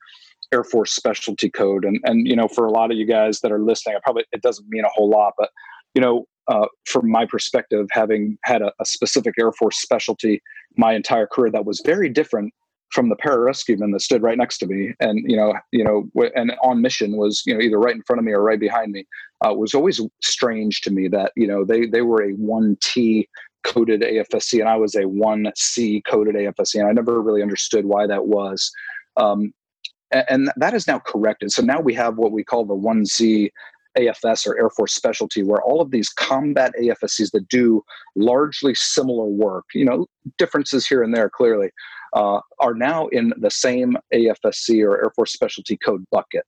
Air Force Specialty Code, and and you know, for a lot of you guys that are listening, I probably it doesn't mean a whole lot, but you know, uh, from my perspective, having had a, a, specific Air Force specialty my entire career that was very different from the pararescueman that stood right next to me. And you know you know and on mission was you know either right in front of me or right behind me. Uh, was always strange to me that you know they they were a 1t coded afsc and i was a 1c coded afsc and i never really understood why that was. Um, and, and that is now corrected. So now we have what we call the 1z AFS or Air Force specialty, where all of these combat AFSCs that do largely similar work, you know, differences here and there clearly, uh, are now in the same AFSC or Air Force Specialty Code bucket.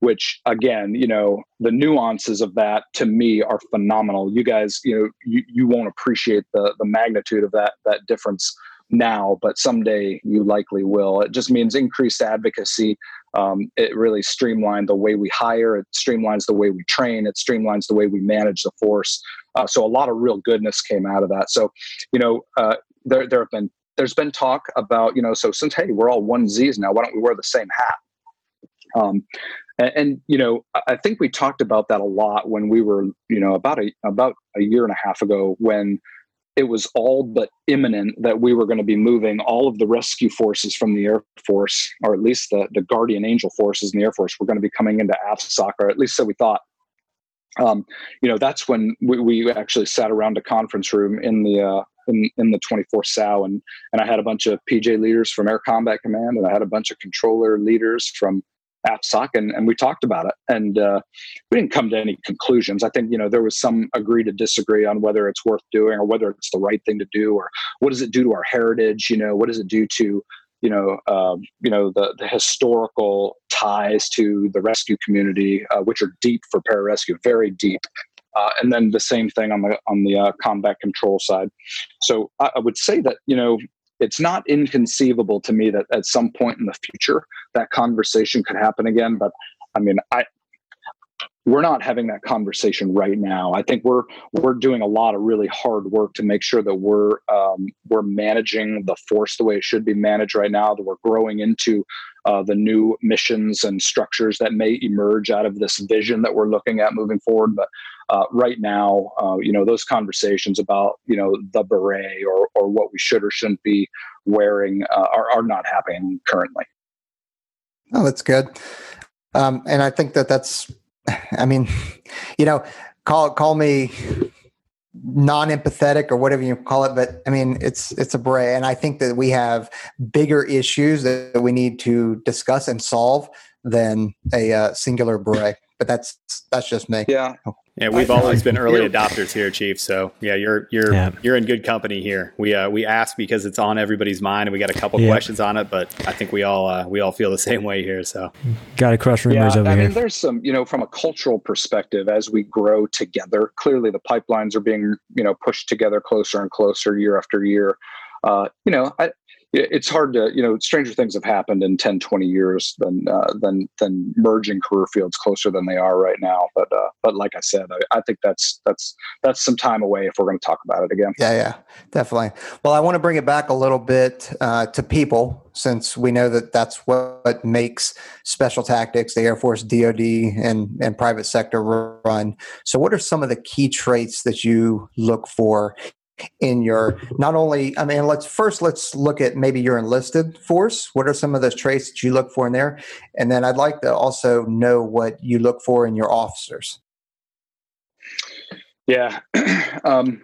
Which again, you know, the nuances of that to me are phenomenal. You guys, you know, you, you won't appreciate the the magnitude of that that difference now, but someday you likely will. It just means increased advocacy. Um, it really streamlined the way we hire. It streamlines the way we train. It streamlines the way we manage the force. Uh, so a lot of real goodness came out of that. So, you know, uh, there there have been there's been talk about you know so since hey we're all one z's now why don't we wear the same hat? Um, and, and, you know i think we talked about that a lot when we were you know about a about a year and a half ago when it was all but imminent that we were going to be moving all of the rescue forces from the air force or at least the, the guardian angel forces in the air force were going to be coming into afsoc or at least so we thought. Um, you know that's when we, we, actually sat around a conference room in the uh, in, in the 24 SAO. And, and I had a bunch of PJ leaders from Air Combat Command, and I had a bunch of controller leaders from AFSOC, and, and we talked about it. And uh, we didn't come to any conclusions. I think, you know, there was some agree to disagree on whether it's worth doing or whether it's the right thing to do, or what does it do to our heritage? You know, what does it do to you know, um, you know the, the historical ties to the rescue community, uh, which are deep for pararescue, very deep. Uh, and then the same thing on the on the uh, combat control side. So I, I, would say that you know it's not inconceivable to me that at some point in the future that conversation could happen again. But I mean, I we're not having that conversation right now. I think we're we're doing a lot of really hard work to make sure that we're um, we're managing the force the way it should be managed right now. That we're growing into uh, the new missions and structures that may emerge out of this vision that we're looking at moving forward. But uh, right now, uh, you know, those conversations about you know the beret or or what we should or shouldn't be wearing uh, are are not happening currently. Oh, that's good. Um, and I think that that's I mean, you know, call call me non-empathetic or whatever you call it but i mean it's it's a beret. And i think that we have bigger issues that we need to discuss and solve than a uh, singular beret but that's that's just me. Yeah yeah, we've always been early adopters here, Chief. So yeah, you're you're yeah. you're in good company here. We uh, we ask because it's on everybody's mind, and we got a couple yeah. questions on it. But I think we all uh, we all feel the same way here. So got to crush rumors yeah, over I here. mean, there's some you know from a cultural perspective as we grow together. Clearly, the pipelines are being you know pushed together closer and closer year after year. Uh, you know, I, it's hard to you know stranger things have happened in 10 20 years than uh, than than merging career fields closer than they are right now but uh, but like i said I, I, think that's that's that's some time away if we're going to talk about it again. Yeah yeah definitely. Well i want to bring it back a little bit uh, to people since we know that that's what makes special tactics the air force dod and and private sector run. So what are some of the key traits that you look for in your not only i mean let's first let's look at maybe your enlisted force. What are some of those traits that you look for in there? And then i'd like to also know what you look for in your officers. Yeah. Um,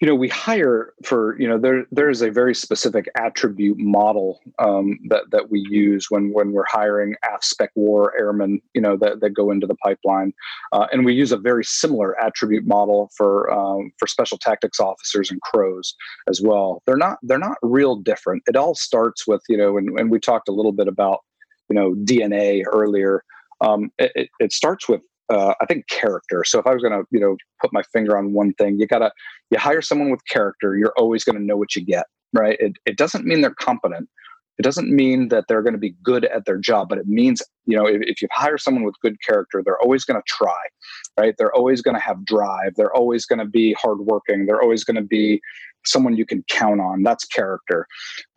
you know we hire for you know there there is a very specific attribute model um, that that we use when when we're hiring AFSPEC war airmen you know that, that go into the pipeline. Uh, and we use a very similar attribute model for um, for special tactics officers and CROs as well. They're not they're not real different. It all starts with you know and, and we talked a little bit about you know DNA earlier. Um, it, it starts with uh, I think character. So if I was going to, you know, put my finger on one thing, you gotta you hire someone with character. You're always going to know what you get, right? It it doesn't mean they're competent. It doesn't mean that they're going to be good at their job, but it means, you know, if, if you hire someone with good character, they're always going to try, right? They're always going to have drive. They're always going to be hardworking. They're always going to be someone you can count on. That's character.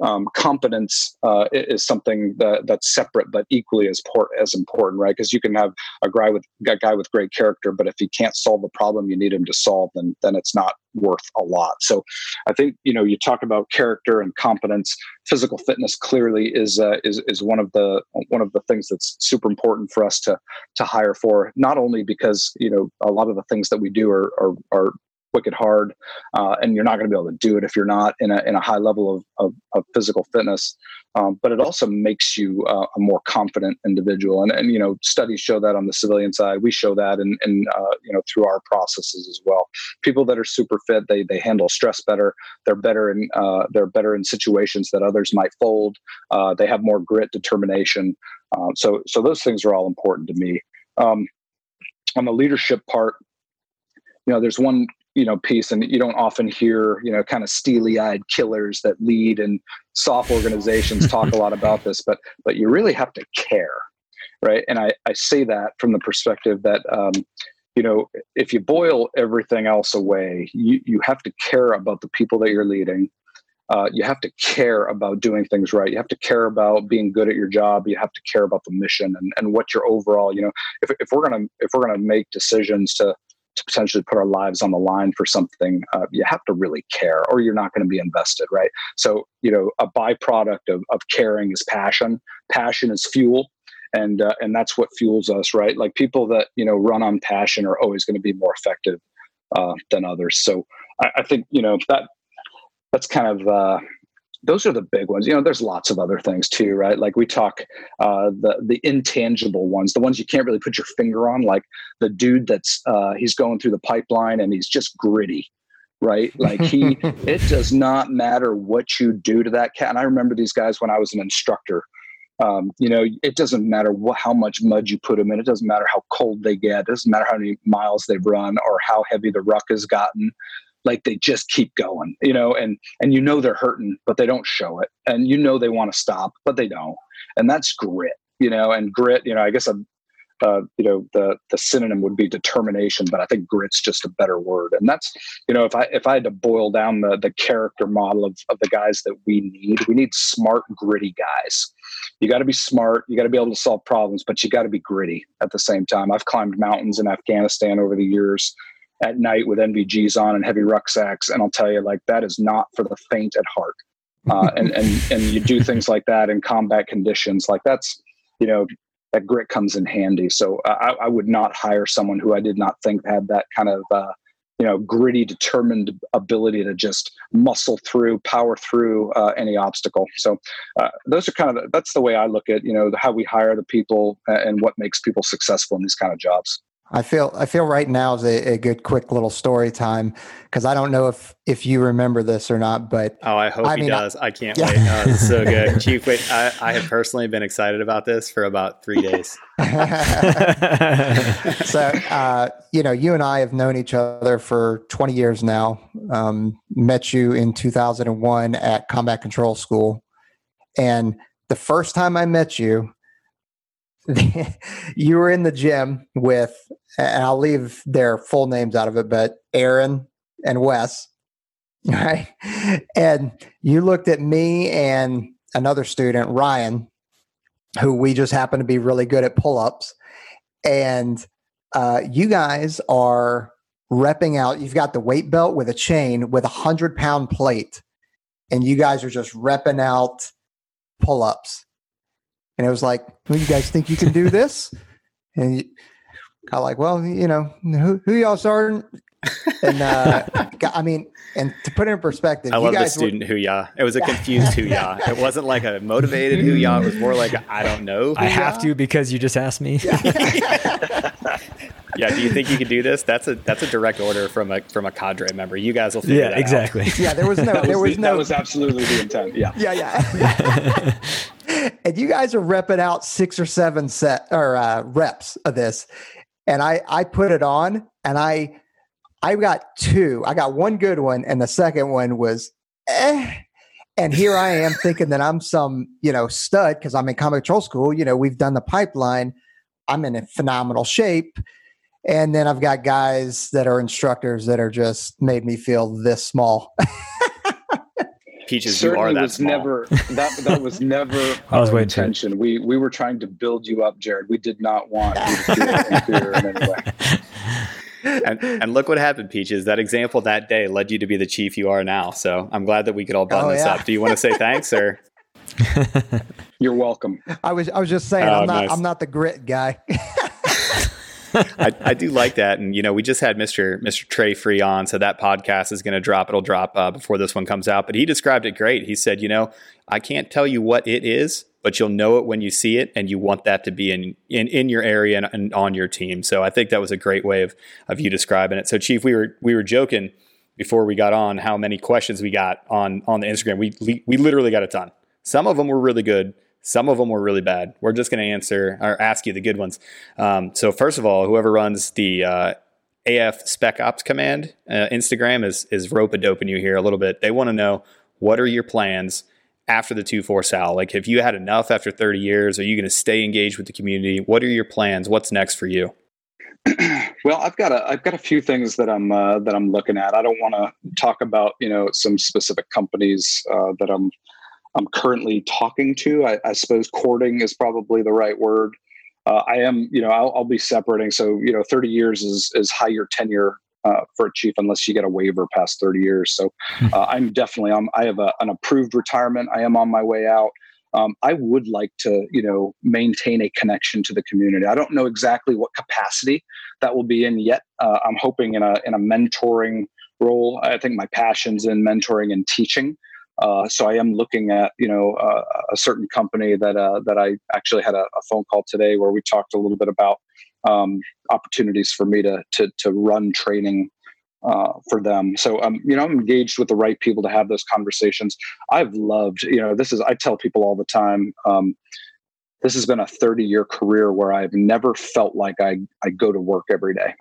Um, competence uh, is something that, that's separate but equally as, port, as important, right? Because you can have a guy with a guy with great character, but if he can't solve the problem you need him to solve, then then it's not worth a lot. So, I think you know you talk about character and competence. Physical fitness clearly is uh, is is one of the one of the things that's super important for us to to hire for. Not only because you know a lot of the things that we do are are, are wicked hard, uh, and you're not going to be able to do it if you're not in a in a high level of of, of physical fitness. Um, but it also makes you uh, a more confident individual, and and you know studies show that on the civilian side. We show that, and and uh, you know through our processes as well. People that are super fit, they they handle stress better. They're better in uh, they're better in situations that others might fold. Uh, they have more grit, determination. Uh, so so those things are all important to me. Um, on the leadership part, you know, there's one you know piece and you don't often hear you know kind of steely-eyed killers that lead and SOF organizations talk a lot about this but but you really have to care right and i i say that from the perspective that um, you know if you boil everything else away you you have to care about the people that you're leading uh, you have to care about doing things right. You have to care about being good at your job. You have to care about the mission and, and what your overall, you know, if, if we're gonna if we're gonna make decisions to to potentially put our lives on the line for something, uh, you have to really care or you're not going to be invested, right? So, you know, a byproduct of, of caring is passion. Passion is fuel. And, uh, and that's what fuels us, right? Like people that, you know, run on passion are always going to be more effective uh, than others. So I, I, think, you know, that that's kind of, uh, those are the big ones. You know, there's lots of other things too, right? Like we talk uh, the the intangible ones, the ones you can't really put your finger on, like the dude that's uh, he's going through the pipeline and he's just gritty, right? Like he, it does not matter what you do to that cat. And I remember these guys when I was an instructor. Um, you know, it doesn't matter what, how much mud you put them in. It doesn't matter how cold they get. It doesn't matter how many miles they've run or how heavy the ruck has gotten like they just keep going you know and and you know they're hurting but they don't show it. And you know they want to stop but they don't. And that's grit you know and grit you know i guess a uh, you know the the synonym would be determination but i think grit's just a better word. And that's you know if i if i had to boil down the the character model of, of the guys that we need we need smart gritty guys. You got to be smart you got to be able to solve problems but you got to be gritty at the same time. I've climbed mountains in afghanistan over the years at night with NVGs on and heavy rucksacks. And I'll tell you, like that is not for the faint at heart. Uh, and and and you do things like that in combat conditions. Like that's you know that grit comes in handy. So I, I would not hire someone who I did not think had that kind of uh, you know gritty determined ability to just muscle through power through uh, any obstacle so uh, those are kind of the, that's the way i look at you know how we hire the people and what makes people successful in these kind of jobs I feel I feel right now is a, a good quick little story time because I don't know if if you remember this or not, but oh, I hope I he mean, does. I, I can't yeah. wait. Oh, this is so good, Chief. Wait, I, I have personally been excited about this for about three days. so uh, you know, you and I have known each other for 20 years now. Um, met you in 2001 at Combat Control School, and the first time I met you, you were in the gym with, and I'll leave their full names out of it, but Aaron and Wes, right? And you looked at me and another student, Ryan, who we just happen to be really good at pull ups. And uh, you guys are repping out. You've got the weight belt with a chain with a hundred pound plate, and you guys are just repping out pull ups. And it was like, well, you guys think you can do this? And you, I like, well, you know, who, who y'all starting? And uh, I mean, and to put it in perspective, I love the student who ya. It was a confused who ya. It wasn't like a motivated who ya. It was more like I don't know. I have to because you just asked me. Yeah. Yeah. Do you think you could do this? That's a that's a direct order from a from a cadre member. You guys will figure yeah, exactly. Out. Yeah, there was no there was, was the, no that was absolutely the intent. Yeah. Yeah, yeah. and you guys are repping out six or seven set or uh, reps of this, and I I put it on, and I I got two. I got one good one, and the second one was eh. And here I am thinking that I'm some you know stud because I'm in combat control school. You know we've done the pipeline. I'm in a phenomenal shape. And then I've got guys that are instructors that are just made me feel this small. Peaches, Certainly you are that was small. never that that was never our intention. We we were trying to build you up, Jared. We did not want you to feel inferior in any way. and, and, look what happened, Peaches. That example that day led you to be the chief you are now. So I'm glad that we could all button oh, this yeah. up. Do you want to say thanks or? You're welcome. I was I was just saying oh, I'm not nice. I'm not the grit guy. I, I, do like that, and you know, we just had Mr. Mr. Trey Free on, so that podcast is going to drop. It'll drop uh, before this one comes out, but he described it great. He said, you know, I can't tell you what it is, but you'll know it when you see it, and you want that to be in in, in your area and, and on your team. So I think that was a great way of of you describing it. So, Chief, we were we were joking before we got on how many questions we got on on the Instagram. We we literally got a ton. Some of them were really good. Some of them were really bad. We're just going to answer or ask you the good ones. Um, so first of all, whoever runs the uh, AF Spec Ops command uh, Instagram is is rope a doping you here a little bit. They want to know what are your plans after the two four Sal. Like, have you had enough after thirty years? Are you going to stay engaged with the community? What are your plans? What's next for you? well, I've got a I've got a few things that I'm uh, that I'm looking at. I don't want to talk about you know some specific companies uh, that I'm I'm currently talking to. I, I suppose courting is probably the right word. Uh, I am, you know, I'll, I'll, be separating. So, you know, 30 years is is higher tenure uh, for a chief unless you get a waiver past 30 years. So, hmm. uh, I'm definitely on. I have a, an approved retirement. I am on my way out. Um, I would like to, you know, maintain a connection to the community. I don't know exactly what capacity that will be in yet. Uh, I'm hoping in a in a mentoring role. I think my passion's in mentoring and teaching. Uh, so I am looking at you know uh, a certain company that uh, that I actually had a, a, phone call today where we talked a little bit about um, opportunities for me to to, to run training uh, for them. So um, you know I'm engaged with the right people to have those conversations. I've loved you know this is I tell people all the time. Um, this has been a 30 year career where I've never felt like I I go to work every day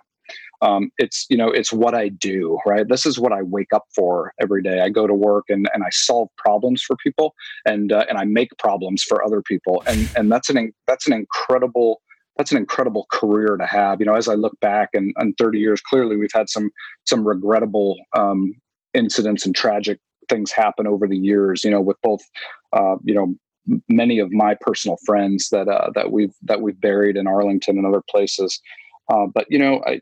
um, it's you know it's what i do right? This is what i wake up for every day. I go to work and, and i solve problems for people and uh, and i make problems for other people. And and that's an that's an incredible that's an incredible career to have. You know as i look back and, and 30 years clearly we've had some some regrettable um, incidents and tragic things happen over the years you know with both uh, you know many of my personal friends that uh, that we've that we've buried in arlington and other places. Uh, but you know, I,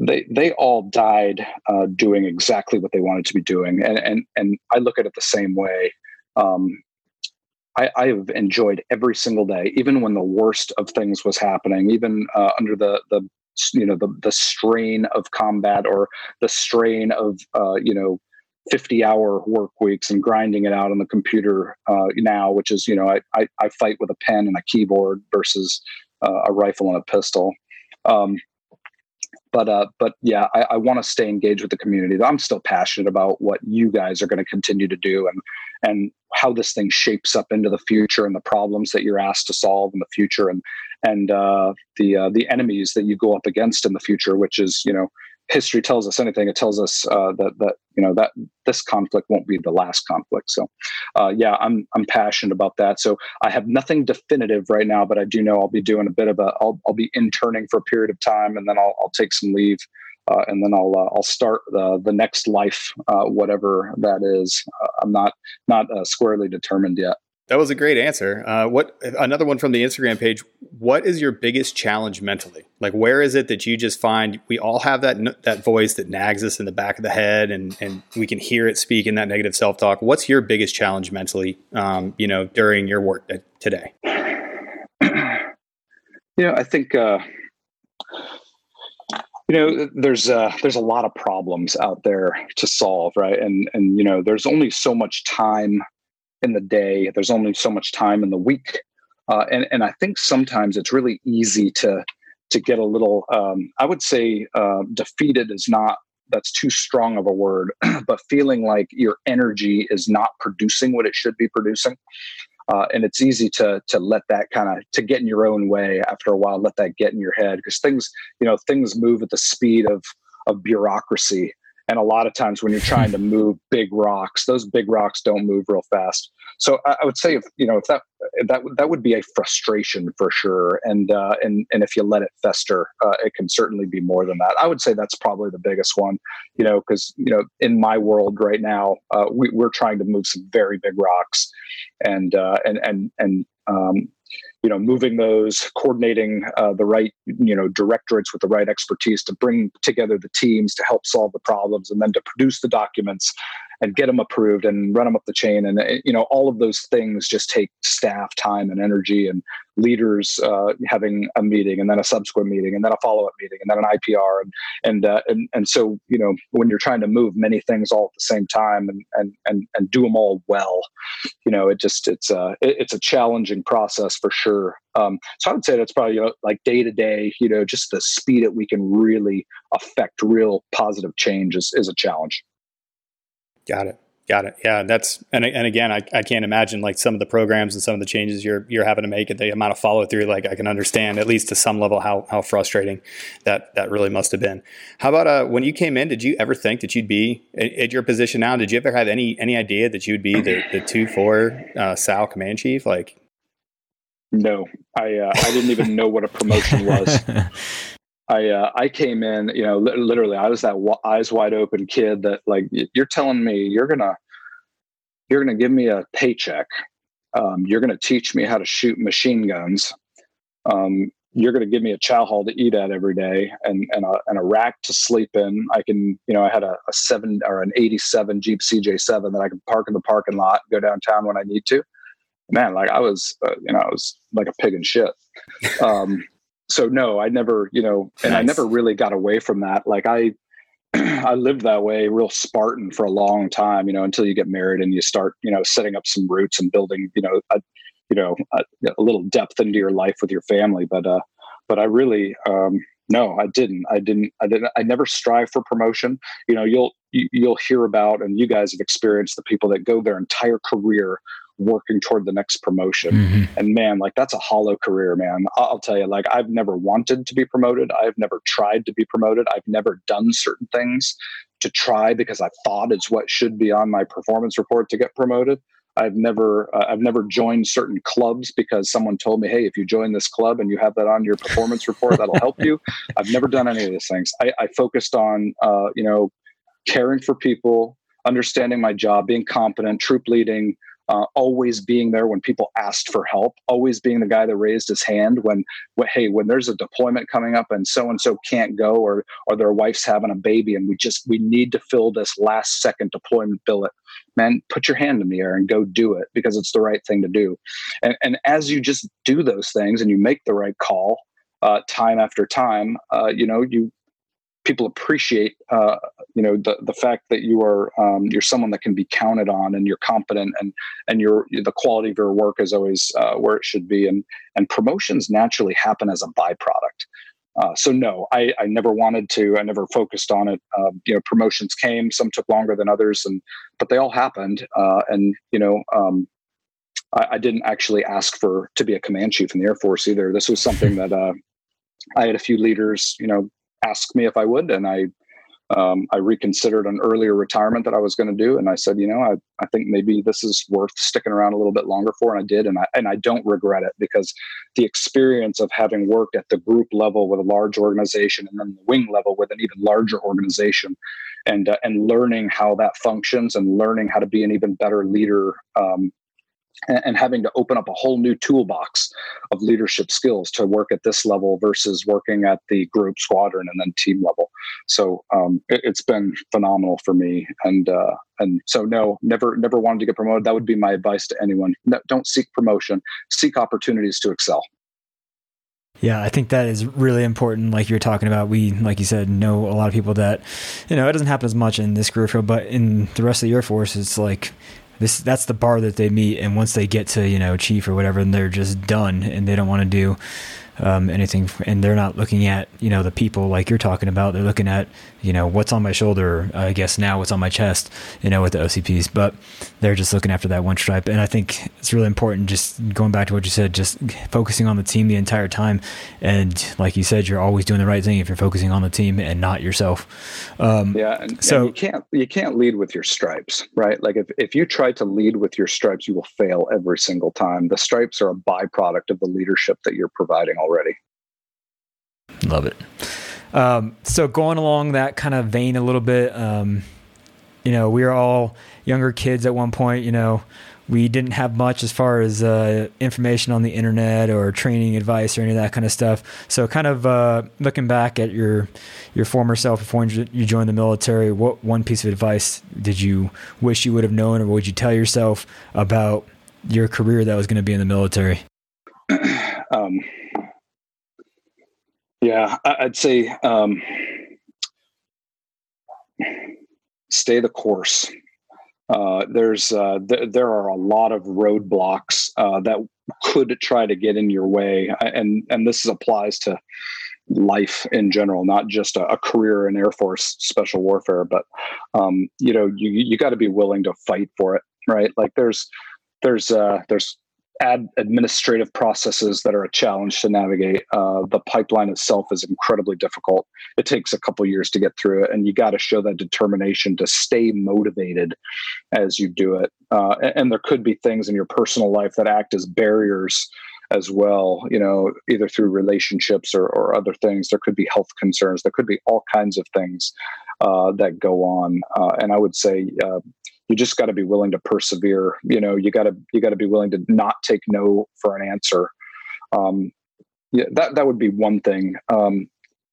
they they all died uh, doing exactly what they wanted to be doing, and and and I look at it the same way. Um, I, I, have enjoyed every single day, even when the worst of things was happening, even uh, under the the you know the the strain of combat or the strain of uh, you know 50 hour work weeks and grinding it out on the computer uh, now, which is, you know, I, I, I, fight with a pen and a keyboard versus uh, a rifle and a pistol. Um, but uh, but yeah, I, I want to stay engaged with the community. I'm still passionate about what you guys are going to continue to do and and how this thing shapes up into the future and the problems that you're asked to solve in the future and and uh, the uh, the enemies that you go up against in the future, which is you know history tells us anything, it tells us uh, that that you know that this conflict won't be the last conflict. So, uh, yeah, I'm I'm passionate about that. So I have nothing definitive right now, but I do know I'll be doing a bit of a I'll I'll be interning for a period of time, and then I'll I'll take some leave. Uh, and then I'll uh, I'll start the the next life, uh, whatever that is. Uh, I'm not not squarely determined yet. That was a great answer. Uh, what another one from the Instagram page? What is your biggest challenge mentally? Like, where is it that you just find we all have that that voice that nags us in the back of the head, and and we can hear it speak in that negative self talk? What's your biggest challenge mentally? Um, you know, during your work today. Yeah, I think uh, you know there's uh, there's a lot of problems out there to solve, right? And and you know there's only so much time in the day. There's only so much time in the week, uh, and and I think sometimes it's really easy to to get a little. Um, I would say uh, defeated is not that's too strong of a word, but feeling like your energy is not producing what it should be producing. Uh, and it's easy to to let that kind of to get in your own way after a while let that get in your head because things you know things move at the speed of of bureaucracy and a lot of times when you're trying to move big rocks, those big rocks don't move real fast. So I, I would say if you know if that that that would be a frustration for sure. And uh, and and if you let it fester, uh, it can certainly be more than that. I would say that's probably the biggest one. You know, because you know in my world right now, uh, we, we're trying to move some very big rocks, and uh, and and and um, you know moving those coordinating uh, the right you know directorates with the right expertise to bring together the teams to help solve the problems and then to produce the documents and get them approved and run them up the chain. And you know all of those things just take staff time and energy and leaders uh, having a meeting and then a subsequent meeting and then a follow-up meeting and then an IPR and and uh, and and so you know when you're trying to move many things all at the same time and and and, and do them all well you know it just it's a uh, it, it's a challenging process for sure. Um, so I would say that's probably you know like day to day you know just the speed that we can really affect real positive change is, is a challenge Got it. Got it. Yeah, that's and and again, I, I can't imagine like some of the programs and some of the changes you're you're having to make and the amount of follow through. Like I can understand at least to some level how how frustrating that that really must have been. How about uh when you came in? Did you ever think that you'd be at, at your position now? Did you ever have any any idea that you'd be the the two four uh, SAL command chief? Like, no, I uh, I didn't even know what a promotion was. I uh, I came in, you know, li- literally, I was that w- eyes wide open kid that like you're telling me you're gonna you're gonna give me a paycheck, um, you're gonna teach me how to shoot machine guns, um, you're gonna give me a chow hall to eat at every day, and and a, and a rack to sleep in. I can, you know, I had a, a seven or an '87 Jeep CJ7 that I could park in the parking lot, go downtown when I need to. Man, like I was, uh, you know, I was like a pig in shit. Um, so no, I never, you know, and nice. I never really got away from that. Like I, I lived that way, real Spartan for a long time, you know, until you get married and you start, you know, setting up some roots and building, you know, a, you know, a, a little depth into your life with your family. But, uh, but I really, um, no, I didn't. I didn't. I didn't. I never strive for promotion. You know, you'll you, will you will hear about, and you guys have experienced the people that go their entire career working toward the next promotion. Mm-hmm. And man, like that's a hollow career, man. I'll tell you, like I've never wanted to be promoted. I've never tried to be promoted. I've never done certain things to try because I thought it's what should be on my performance report to get promoted. I've never uh, I've never joined certain clubs because someone told me, "Hey, if you join this club and you have that on your performance report, that'll help you." I've never done any of these things. I, I focused on uh, you know caring for people, understanding my job, being competent, troop leading, uh, always being there when people asked for help, always being the guy that raised his hand when, when hey, when there's a deployment coming up and so and so can't go, or or their wife's having a baby, and we just we need to fill this last second deployment billet. Man, put your hand in the air and go do it because it's the right thing to do. And, and as you just do those things and you make the right call, uh, time after time, uh, you know, you people appreciate uh, you know the the fact that you are um, you're someone that can be counted on and you're competent and and your the quality of your work is always uh, where it should be and and promotions naturally happen as a byproduct. Uh, so no, I, I never wanted to. I never focused on it. Um, you know, promotions came. Some took longer than others, and but they all happened. Uh, and you know, um, I, I, didn't actually ask for to be a command chief in the Air Force either. This was something that uh, I had a few leaders, you know, asked me if I would, and I um, I reconsidered an earlier retirement that I was going to do, and I said, you know, I, I think maybe this is worth sticking around a little bit longer for, and I did, and I and I don't regret it because the experience of having worked at the group level with a large organization and then the wing level with an even larger organization, and uh, and learning how that functions and learning how to be an even better leader um, and, having to open up a whole new toolbox of leadership skills to work at this level versus working at the group squadron and then team level. So um, it, has been phenomenal for me. And uh, and so no never never wanted to get promoted. That would be my advice to anyone. No, don't seek promotion. Seek opportunities to excel. Yeah, I think that is really important. Like you're talking about, we, like you said, know a lot of people that, you know, it doesn't happen as much in this career field, but in the rest of the Air Force, it's like this that's the bar that they meet and once they get to you know chief or whatever and they're just done and they don't want to do um, anything, and they're not looking at you know the people like you're talking about. They're looking at you know what's on my shoulder. I guess now what's on my chest. You know with the OCPs, but they're just looking after that one stripe. And I think it's really important. Just going back to what you said, just focusing on the team the entire time. And like you said, you're always doing the right thing if you're focusing on the team and not yourself. Um, yeah, and, so and you can't you can't lead with your stripes, right? Like if if you try to lead with your stripes, you will fail every single time. The stripes are a byproduct of the leadership that you're providing already. Love it. Um, so going along that kind of vein a little bit, um, you know, we were all younger kids at one point. You know, we didn't have much as far as uh, information on the internet or training advice or any of that kind of stuff. So, kind of uh, looking back at your your former self before you joined the military, what one piece of advice did you wish you would have known, or would you tell yourself about your career that was going to be in the military? um, yeah, I'd say um, stay the course. Uh, there's uh, th- there are a lot of roadblocks uh, that could try to get in your way, and and this applies to life in general, not just a, a career in Air Force Special Warfare, but um, you know you you got to be willing to fight for it, right? Like there's there's uh, there's add administrative processes that are a challenge to navigate. Uh, the pipeline itself is incredibly difficult. It takes a couple years to get through it, and you got to show that determination to stay motivated as you do it. Uh, and, and there could be things in your personal life that act as barriers as well you know either through relationships or, or other things there could be health concerns there could be all kinds of things uh, that go on uh, and i would say uh, you just got to be willing to persevere you know you got to you got to be willing to not take no for an answer. Um, yeah that that would be one thing. Um,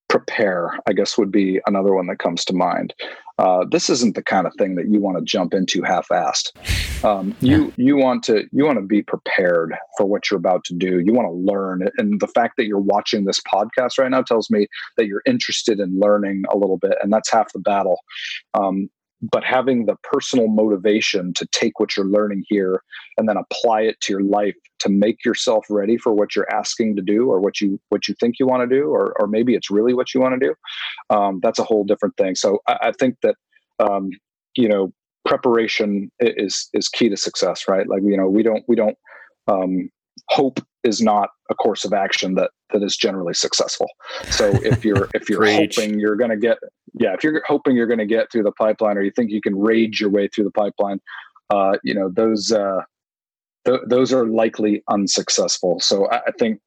prepare i guess would be another one that comes to mind. Uh, this isn't the kind of thing that you want to jump into half-assed. Um, you yeah. you want to you want to be prepared for what you're about to do. You want to learn and the fact that you're watching this podcast right now tells me that you're interested in learning a little bit and that's half the battle. Um, but having the personal motivation to take what you're learning here and then apply it to your life to make yourself ready for what you're asking to do or what you what you think you want to do or or maybe it's really what you want to do um, that's a whole different thing. So i, I think that um, you know preparation is is key to success right? Like you know we don't we don't um, hope is not a course of action that that is generally successful. So if you're if you're hoping you're going to get yeah if you're hoping you're going to get through the pipeline or you think you can rage your way through the pipeline, uh, you know those uh, th- those are likely unsuccessful. So I, I think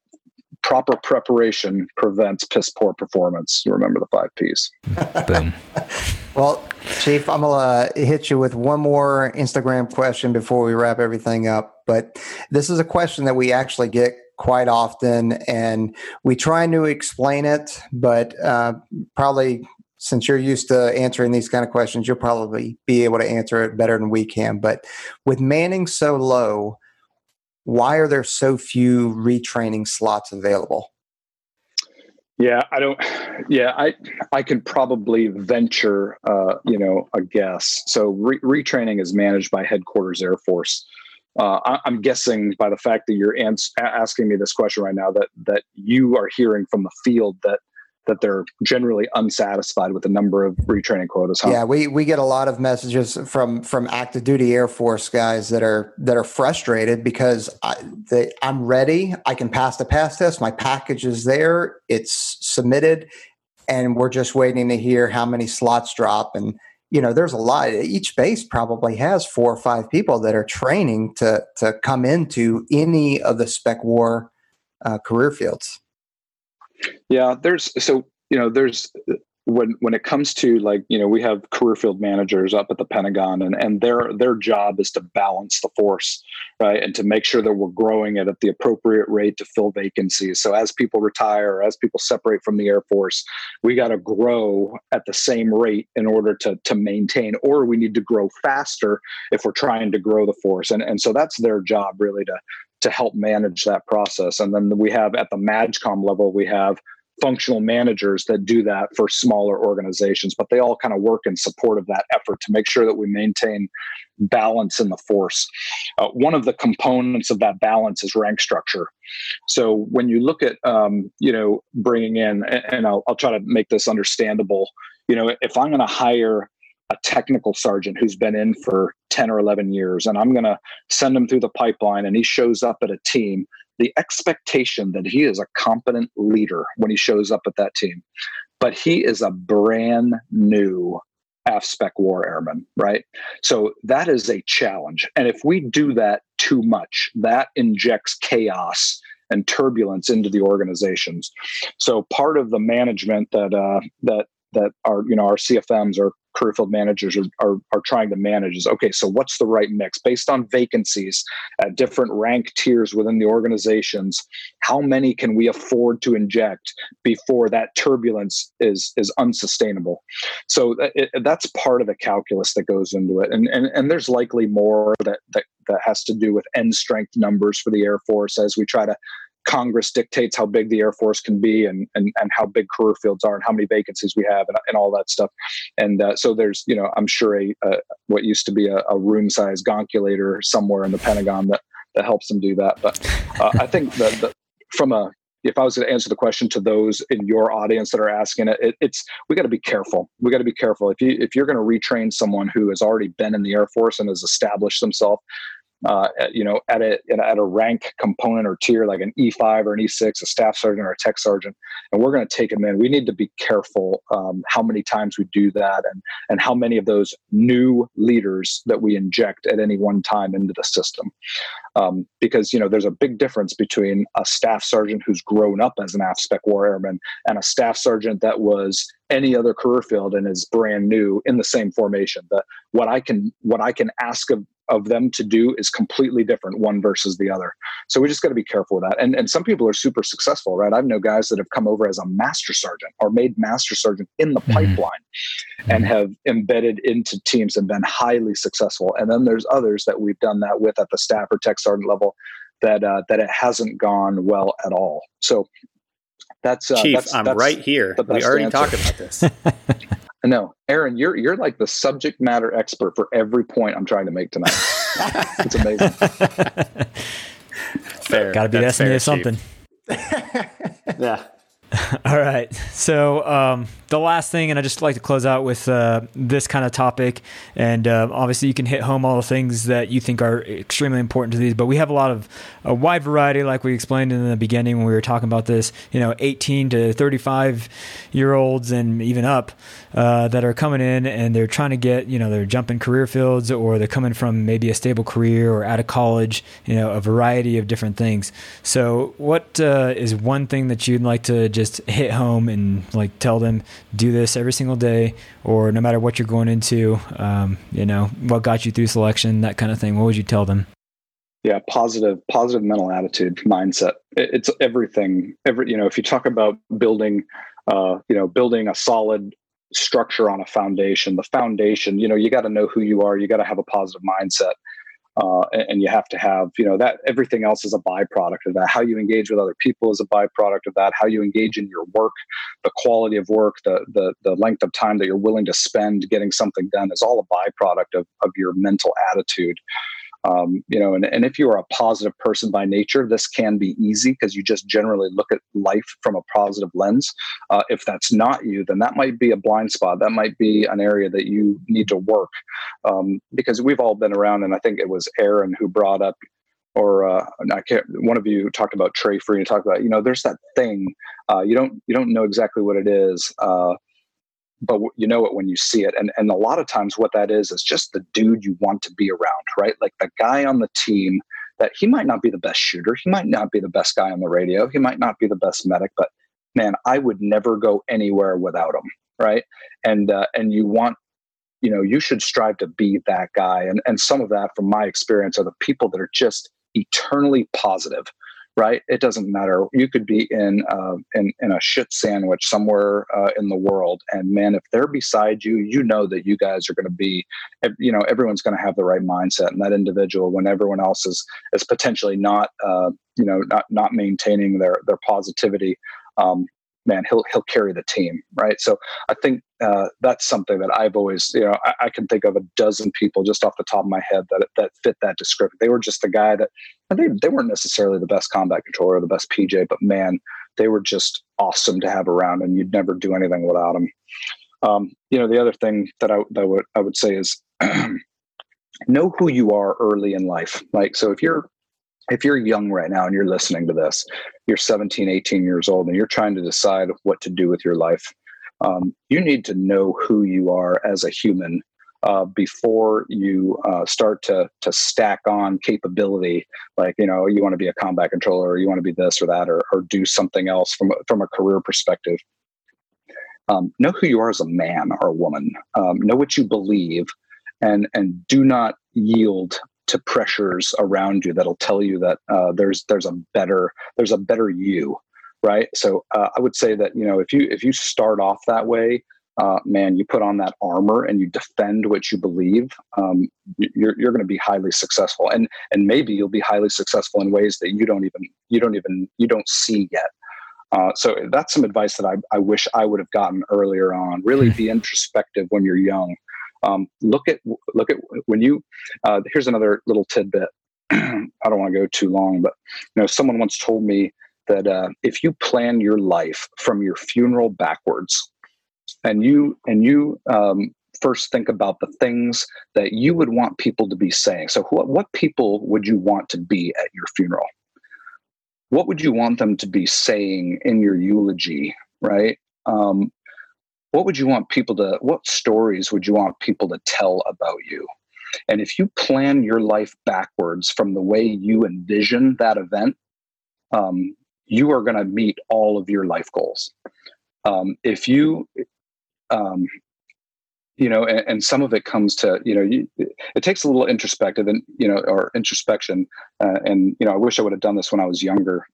proper preparation prevents piss poor performance. You remember the five P's. Boom. well, Chief, I'm gonna hit you with one more Instagram question before we wrap everything up. But this is a question that we actually get quite often, and we try to explain it, but uh, probably since you're used to answering these kind of questions, you'll probably be able to answer it better than we can. But with Manning so low, why are there so few retraining slots available? Yeah, I don't. Yeah, I I can probably venture, uh, you know, a guess. So re- retraining is managed by Headquarters Air Force. Uh, I, am guessing by the fact that you're ans- asking me this question right now that that you are hearing from the field that that they're generally unsatisfied with the number of retraining quotas. Huh? Yeah, we we get a lot of messages from from active duty Air Force guys that are that are frustrated because I, they, I'm ready. I can pass the PAST test. My package is there. It's submitted, and we're just waiting to hear how many slots drop. And you know, there's a lot. Each base probably has four or five people that are training to to come into any of the spec war uh, career fields. Yeah, there's so you know there's when when it comes to like you know we have career field managers up at the Pentagon and and their their job is to balance the force right and to make sure that we're growing it at the appropriate rate to fill vacancies. So as people retire as people separate from the Air Force we got to grow at the same rate in order to to maintain or we need to grow faster if we're trying to grow the force. And and so that's their job really to to help manage that process. And then we have at the MAJCOM level, we have functional managers that do that for smaller organizations, but they all kind of work in support of that effort to make sure that we maintain balance in the force. Uh, one of the components of that balance is rank structure. So when you look at, um, you know, bringing in, and I'll, I'll try to make this understandable, you know, if I'm going to hire a technical sergeant who's been in for 10 or 11 years and i'm going to send him through the pipeline and he shows up at a team the expectation that he is a competent leader when he shows up at that team but he is a brand new AFSPEC war airman, right? So that is a challenge. And if we do that too much, that injects chaos and turbulence into the organizations. So part of the management that uh, that that our you know our CFMs or career field managers are, are, are trying to manage is okay so what's the right mix? Based on vacancies at different rank tiers within the organizations how many can we afford to inject before that turbulence is is unsustainable? So uh, it, that's part of the calculus that goes into it. And, and and there's likely more that that that has to do with end strength numbers for the air force as we try to Congress dictates how big the Air Force can be and, and, and how big career fields are and how many vacancies we have and, and all that stuff. And uh, so there's, you know, I'm sure a, a what used to be a, a room size gonculator somewhere in the Pentagon that, that helps them do that. But uh, I think that from a, if I was to answer the question to those in your audience that are asking it, it it's we got to be careful. We got to be careful. If you if you're going to retrain someone who has already been in the Air Force and has established themselves, uh, you know, at a at a rank component or tier like an E5 or an E6, a staff sergeant or a tech sergeant, and we're going to take them in. We need to be careful um, how many times we do that, and and how many of those new leaders that we inject at any one time into the system, um, because you know there's a big difference between a staff sergeant who's grown up as an AFSPEC war airman and a staff sergeant that was any other career field and is brand new in the same formation. The what I can what I can ask of of them to do is completely different one versus the other. So we just got to be careful with that. And and some people are super successful right? I've know guys that have come over as a master sergeant or made master sergeant in the mm-hmm. pipeline mm-hmm. and have embedded into teams and been highly successful. And then there's others that we've done that with at the staff or tech sergeant level that uh, that it hasn't gone well at all. So that's uh, chief that's, i'm that's right here. we already answer. talked about this No, Aaron, you're you're like the subject matter expert for every point I'm trying to make tonight. it's amazing. fair. Got to be That's asking you something. yeah. All right. So um, the last thing, and I just like to close out with uh, this kind of topic, and uh, obviously you can hit home all the things that you think are extremely important to these. But we have a lot of a wide variety, like we explained in the beginning when we were talking about this. You know, 18 to 35 year olds and even up uh, that are coming in and they're trying to get, you know, they're jumping career fields or they're coming from maybe a stable career or out of college. You know, a variety of different things. So, what uh, is one thing that you'd like to just just hit home and like tell them do this every single day or no matter what you're going into um, you know what got you through selection? that kind of thing. What would you tell them? Yeah positive positive mental attitude mindset. It's everything. Every you know if you talk about building uh, you know building a solid structure on a foundation the foundation you know you got to know who you are. You got to have a positive mindset uh, and, you have to have you know that everything else is a byproduct of that. How you engage with other people is a byproduct of that. How you engage in your work the quality of work the the, the length of time that you're willing to spend getting something done is all a byproduct of, of your mental attitude um, you know, and, and if you are a positive person by nature, this can be easy because you just generally look at life from a positive lens. Uh, if that's not you, then that might be a blind spot. That might be an area that you need to work um, because we've all been around, and I think it was Aaron who brought up or uh, I can't. One of you talked about tray free and talked about you know there's that thing uh, you don't you don't know exactly what it is, uh, but you know it when you see it. And and a lot of times what that is is just the dude you want to be around, right? Like the guy on the team that he might not be the best shooter, he might not be the best guy on the radio, he might not be the best medic, but man, I would never go anywhere without him, right? And uh, and you want you know you should strive to be that guy and and some of that from my experience are the people that are just eternally positive right? It doesn't matter. You could be in uh, in, in a shit sandwich somewhere uh, in the world, and man, if they're beside you, you know that you guys are going to be, you know, everyone's going to have the right mindset, and that individual, when everyone else is is potentially not, uh, you know, not not maintaining their their positivity. Um, man, he'll he'll carry the team, right? So I think uh, that's something that I've always, you know, I, I, can think of a dozen people just off the top of my head that that fit that description. They were just the guy that they they weren't necessarily the best combat controller or the best PJ, but man, they were just awesome to have around, and you'd never do anything without them. Um, you know, the other thing that I that would I would say is. know who you are early in life like so if you're if you're young right now and you're listening to this, you're 17, 18 years old, and you're trying to decide what to do with your life, um, you need to know who you are as a human uh, before you uh, start to to stack on capability. Like you know, you want to be a combat controller, or you want to be this or that, or or do something else from from a career perspective. Um, know who you are as a man or a woman. Um, know what you believe, and and do not yield to pressures around you that'll tell you that uh, there's there's a better there's a better you right so uh, i would say that you know if you if you start off that way uh, man you put on that armor and you defend what you believe um, you're, you're going to be highly successful and and maybe you'll be highly successful in ways that you don't even you don't even you don't see yet uh, so that's some advice that I, I wish I would have gotten earlier on. Really be introspective when you're young. Um, look at look at when you. Uh, here's another little tidbit. I don't want to go too long, but you know, someone once told me that uh, if you plan your life from your funeral backwards, and you and you um, first think about the things that you would want people to be saying. So, what what people would you want to be at your funeral? What would you want them to be saying in your eulogy? Right? Um, what would you want people to what stories would you want people to tell about you? And if you plan your life backwards from the way you envision that event um, you are going to meet all of your life goals. Um, if you um, you know and, and, some of it comes to you know you, it takes a little introspective and you know or introspection uh, and you know i wish i would have done this when i was younger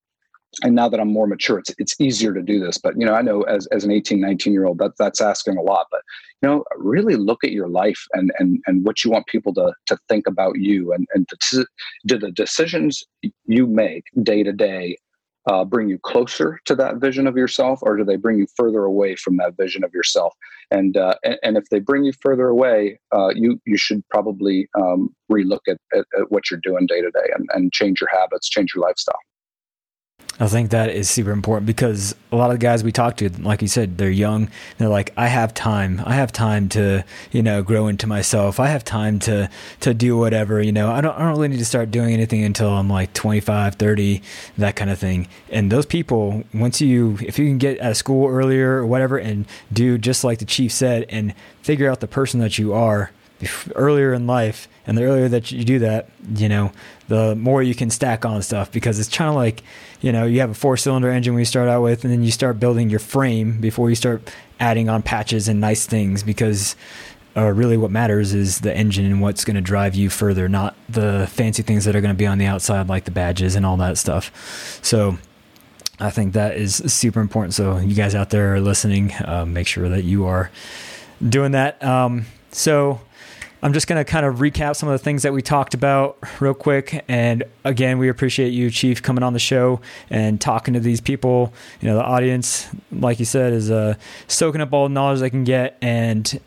and now that I'm more mature, it's it's easier to do this. But you know, I know as as an 18, 19 year old, that that's asking a lot. But you know, really look at your life and and and what you want people to to think about you, and and to, do the decisions you make day to day uh, bring you closer to that vision of yourself, or do they bring you further away from that vision of yourself? And uh, and, and, if they bring you further away, uh, you you should probably um, relook at, at, at what you're doing day to day and and change your habits, change your lifestyle. I think that is super important because a lot of the guys we talk to, like you said, they're young. They're like, I have time. I have time to, you know, grow into myself. I have time to, to do whatever, you know, I don't, I don't really need to start doing anything until I'm like 25, 30, that kind of thing. And those people, once you, if you can get out of school earlier or whatever and do just like the chief said and figure out the person that you are, earlier in life and the earlier that you do that you know the more you can stack on stuff because it's kind of like you know you have a four cylinder engine when you start out with and then you start building your frame before you start adding on patches and nice things because uh, really what matters is the engine and what's going to drive you further not the fancy things that are going to be on the outside like the badges and all that stuff so I think that is super important. So you guys out there are listening, uh, make sure that you are doing that. Um, so I'm just going to kind of recap some of the things that we talked about real quick. And again, we appreciate you, Chief, coming on the show and talking to these people. You know, the audience, like you said, is uh, soaking up all the knowledge they can get. And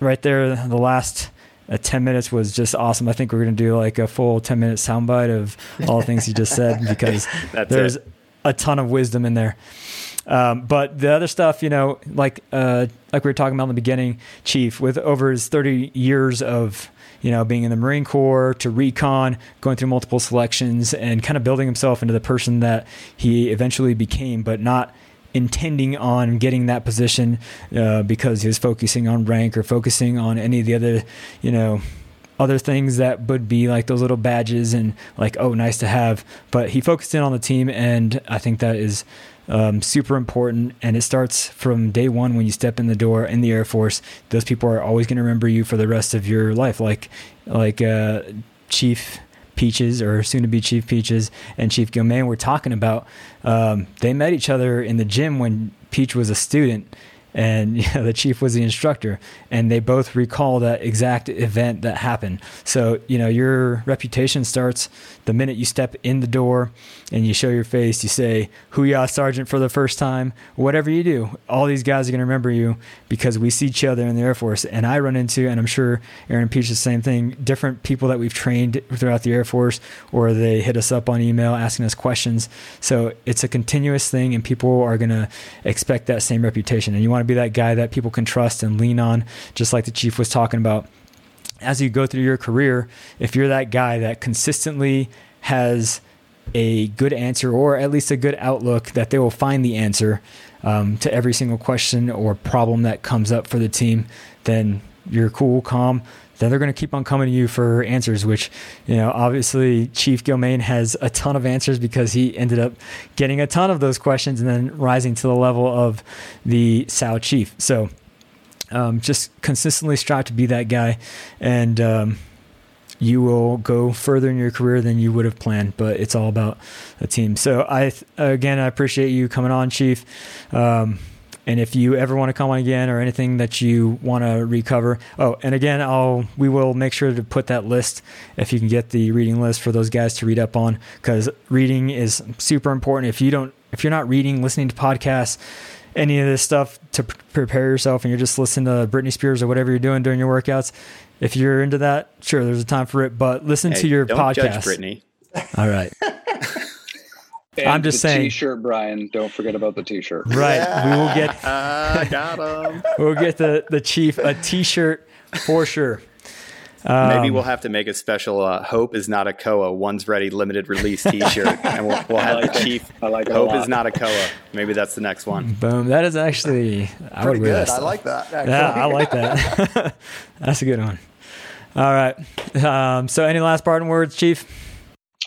right there, the last uh, 10 minutes was just awesome. I think we're going to do like a full 10 minute soundbite of all the things you just said because there's it. a ton of wisdom in there. Um, but the other stuff, you know, like uh, like we were talking about in the beginning, Chief, with over his 30 years of you know being in the Marine Corps to recon, going through multiple selections, and kind of building himself into the person that he eventually became, but not intending on getting that position uh, because he was focusing on rank or focusing on any of the other, you know, other things that would be like those little badges and like oh nice to have. But he focused in on the team and i think that is um, super important. And it starts from day one when you step in the door in the Air Force. Those people are always going to remember you for the rest of your life, like like uh, Chief Peaches or soon to be Chief Peaches and Chief Gilman were talking about. Um, they met each other in the gym when Peach was a student and the chief was the instructor and they both recall that exact event that happened so you know your reputation starts the minute you step in the door and you show your face you say hoo-yah sergeant for the first time. Whatever you do all these guys are going to remember you because we see each other in the air force. And i run into and i'm sure aaron peach the same thing different people that we've trained throughout the air force or they hit us up on email asking us questions. So it's a continuous thing and people are going to expect that same reputation. And you want to be that guy that people can trust and lean on, just like the chief was talking about. As you go through your career, if you're that guy that consistently has a good answer or at least a good outlook that they will find the answer um, to every single question or problem that comes up for the team, then you're cool, calm, then they're going to keep on coming to you for answers, which, you know, obviously Chief Gilman has a ton of answers because he ended up getting a ton of those questions and then rising to the level of the SAO Chief. So um, just consistently strive to be that guy and, um, you will go further in your career than you would have planned, but it's all about a team. So I, again, I appreciate you coming on, Chief. Um, and if you ever want to come on again or anything that you want to recover, oh, and again, I'll we will make sure to put that list if you can get the reading list for those guys to read up on because reading is super important. If you don't, if you're not reading, listening to podcasts, any of this stuff to prepare yourself, and you're just listening to Britney Spears or whatever you're doing during your workouts, if you're into that, sure, there's a time for it. But listen hey, to your don't podcast. Judge Britney. All right. And I'm just saying. T-shirt, Brian. Don't forget about the T-shirt. Right. Yeah. We will get. uh, got him. we'll get the the chief a T-shirt for sure. Um, Maybe we'll have to make a special uh, "Hope is not a COA" one's ready limited release T-shirt, and we'll, we'll have like the chief. I like "Hope is not a COA." Maybe that's the next one. Boom! That is actually I Pretty would good. I like that. Actually. Yeah, I like that. that's a good one. All right. Um, so, any last parting words, Chief?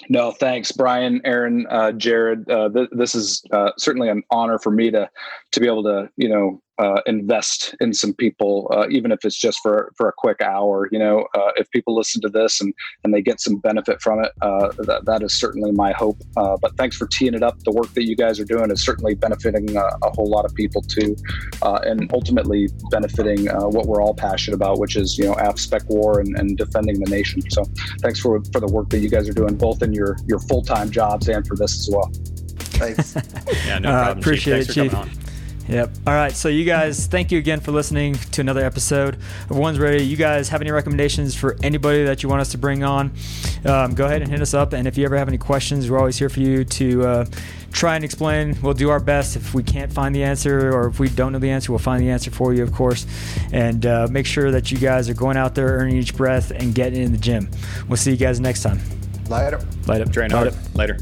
No, thanks, Brian, Aaron, uh, Jared. Uh, th- this is uh, certainly an honor for me to to be able to, you know, uh, invest in some people, uh, even if it's just for for a quick hour. You know, uh, if people listen to this and and they get some benefit from it, uh, that that is certainly my hope. Uh, but thanks for teeing it up. The work that you guys are doing is certainly benefiting uh, a whole lot of people too, and ultimately benefiting what we're all passionate about, which is you know AFSPEC war and, and defending the nation. So thanks for for the work that you guys are doing, both in your your full time jobs and for this as well. Thanks. yeah, no problem. appreciate Chief. it, Chief. Yep. All right. So, you guys, thank you again for listening to another episode of One's Ready. You guys have any recommendations for anybody that you want us to bring on? Um, go ahead and hit us up. And if you ever have any questions, we're always here for you to uh, try and explain. We'll do our best. If we can't find the answer or if we don't know the answer, we'll find the answer for you, of course. And uh, make sure that you guys are going out there, earning each breath, and getting in the gym. We'll see you guys next time. Later. Later. Train hard. Later.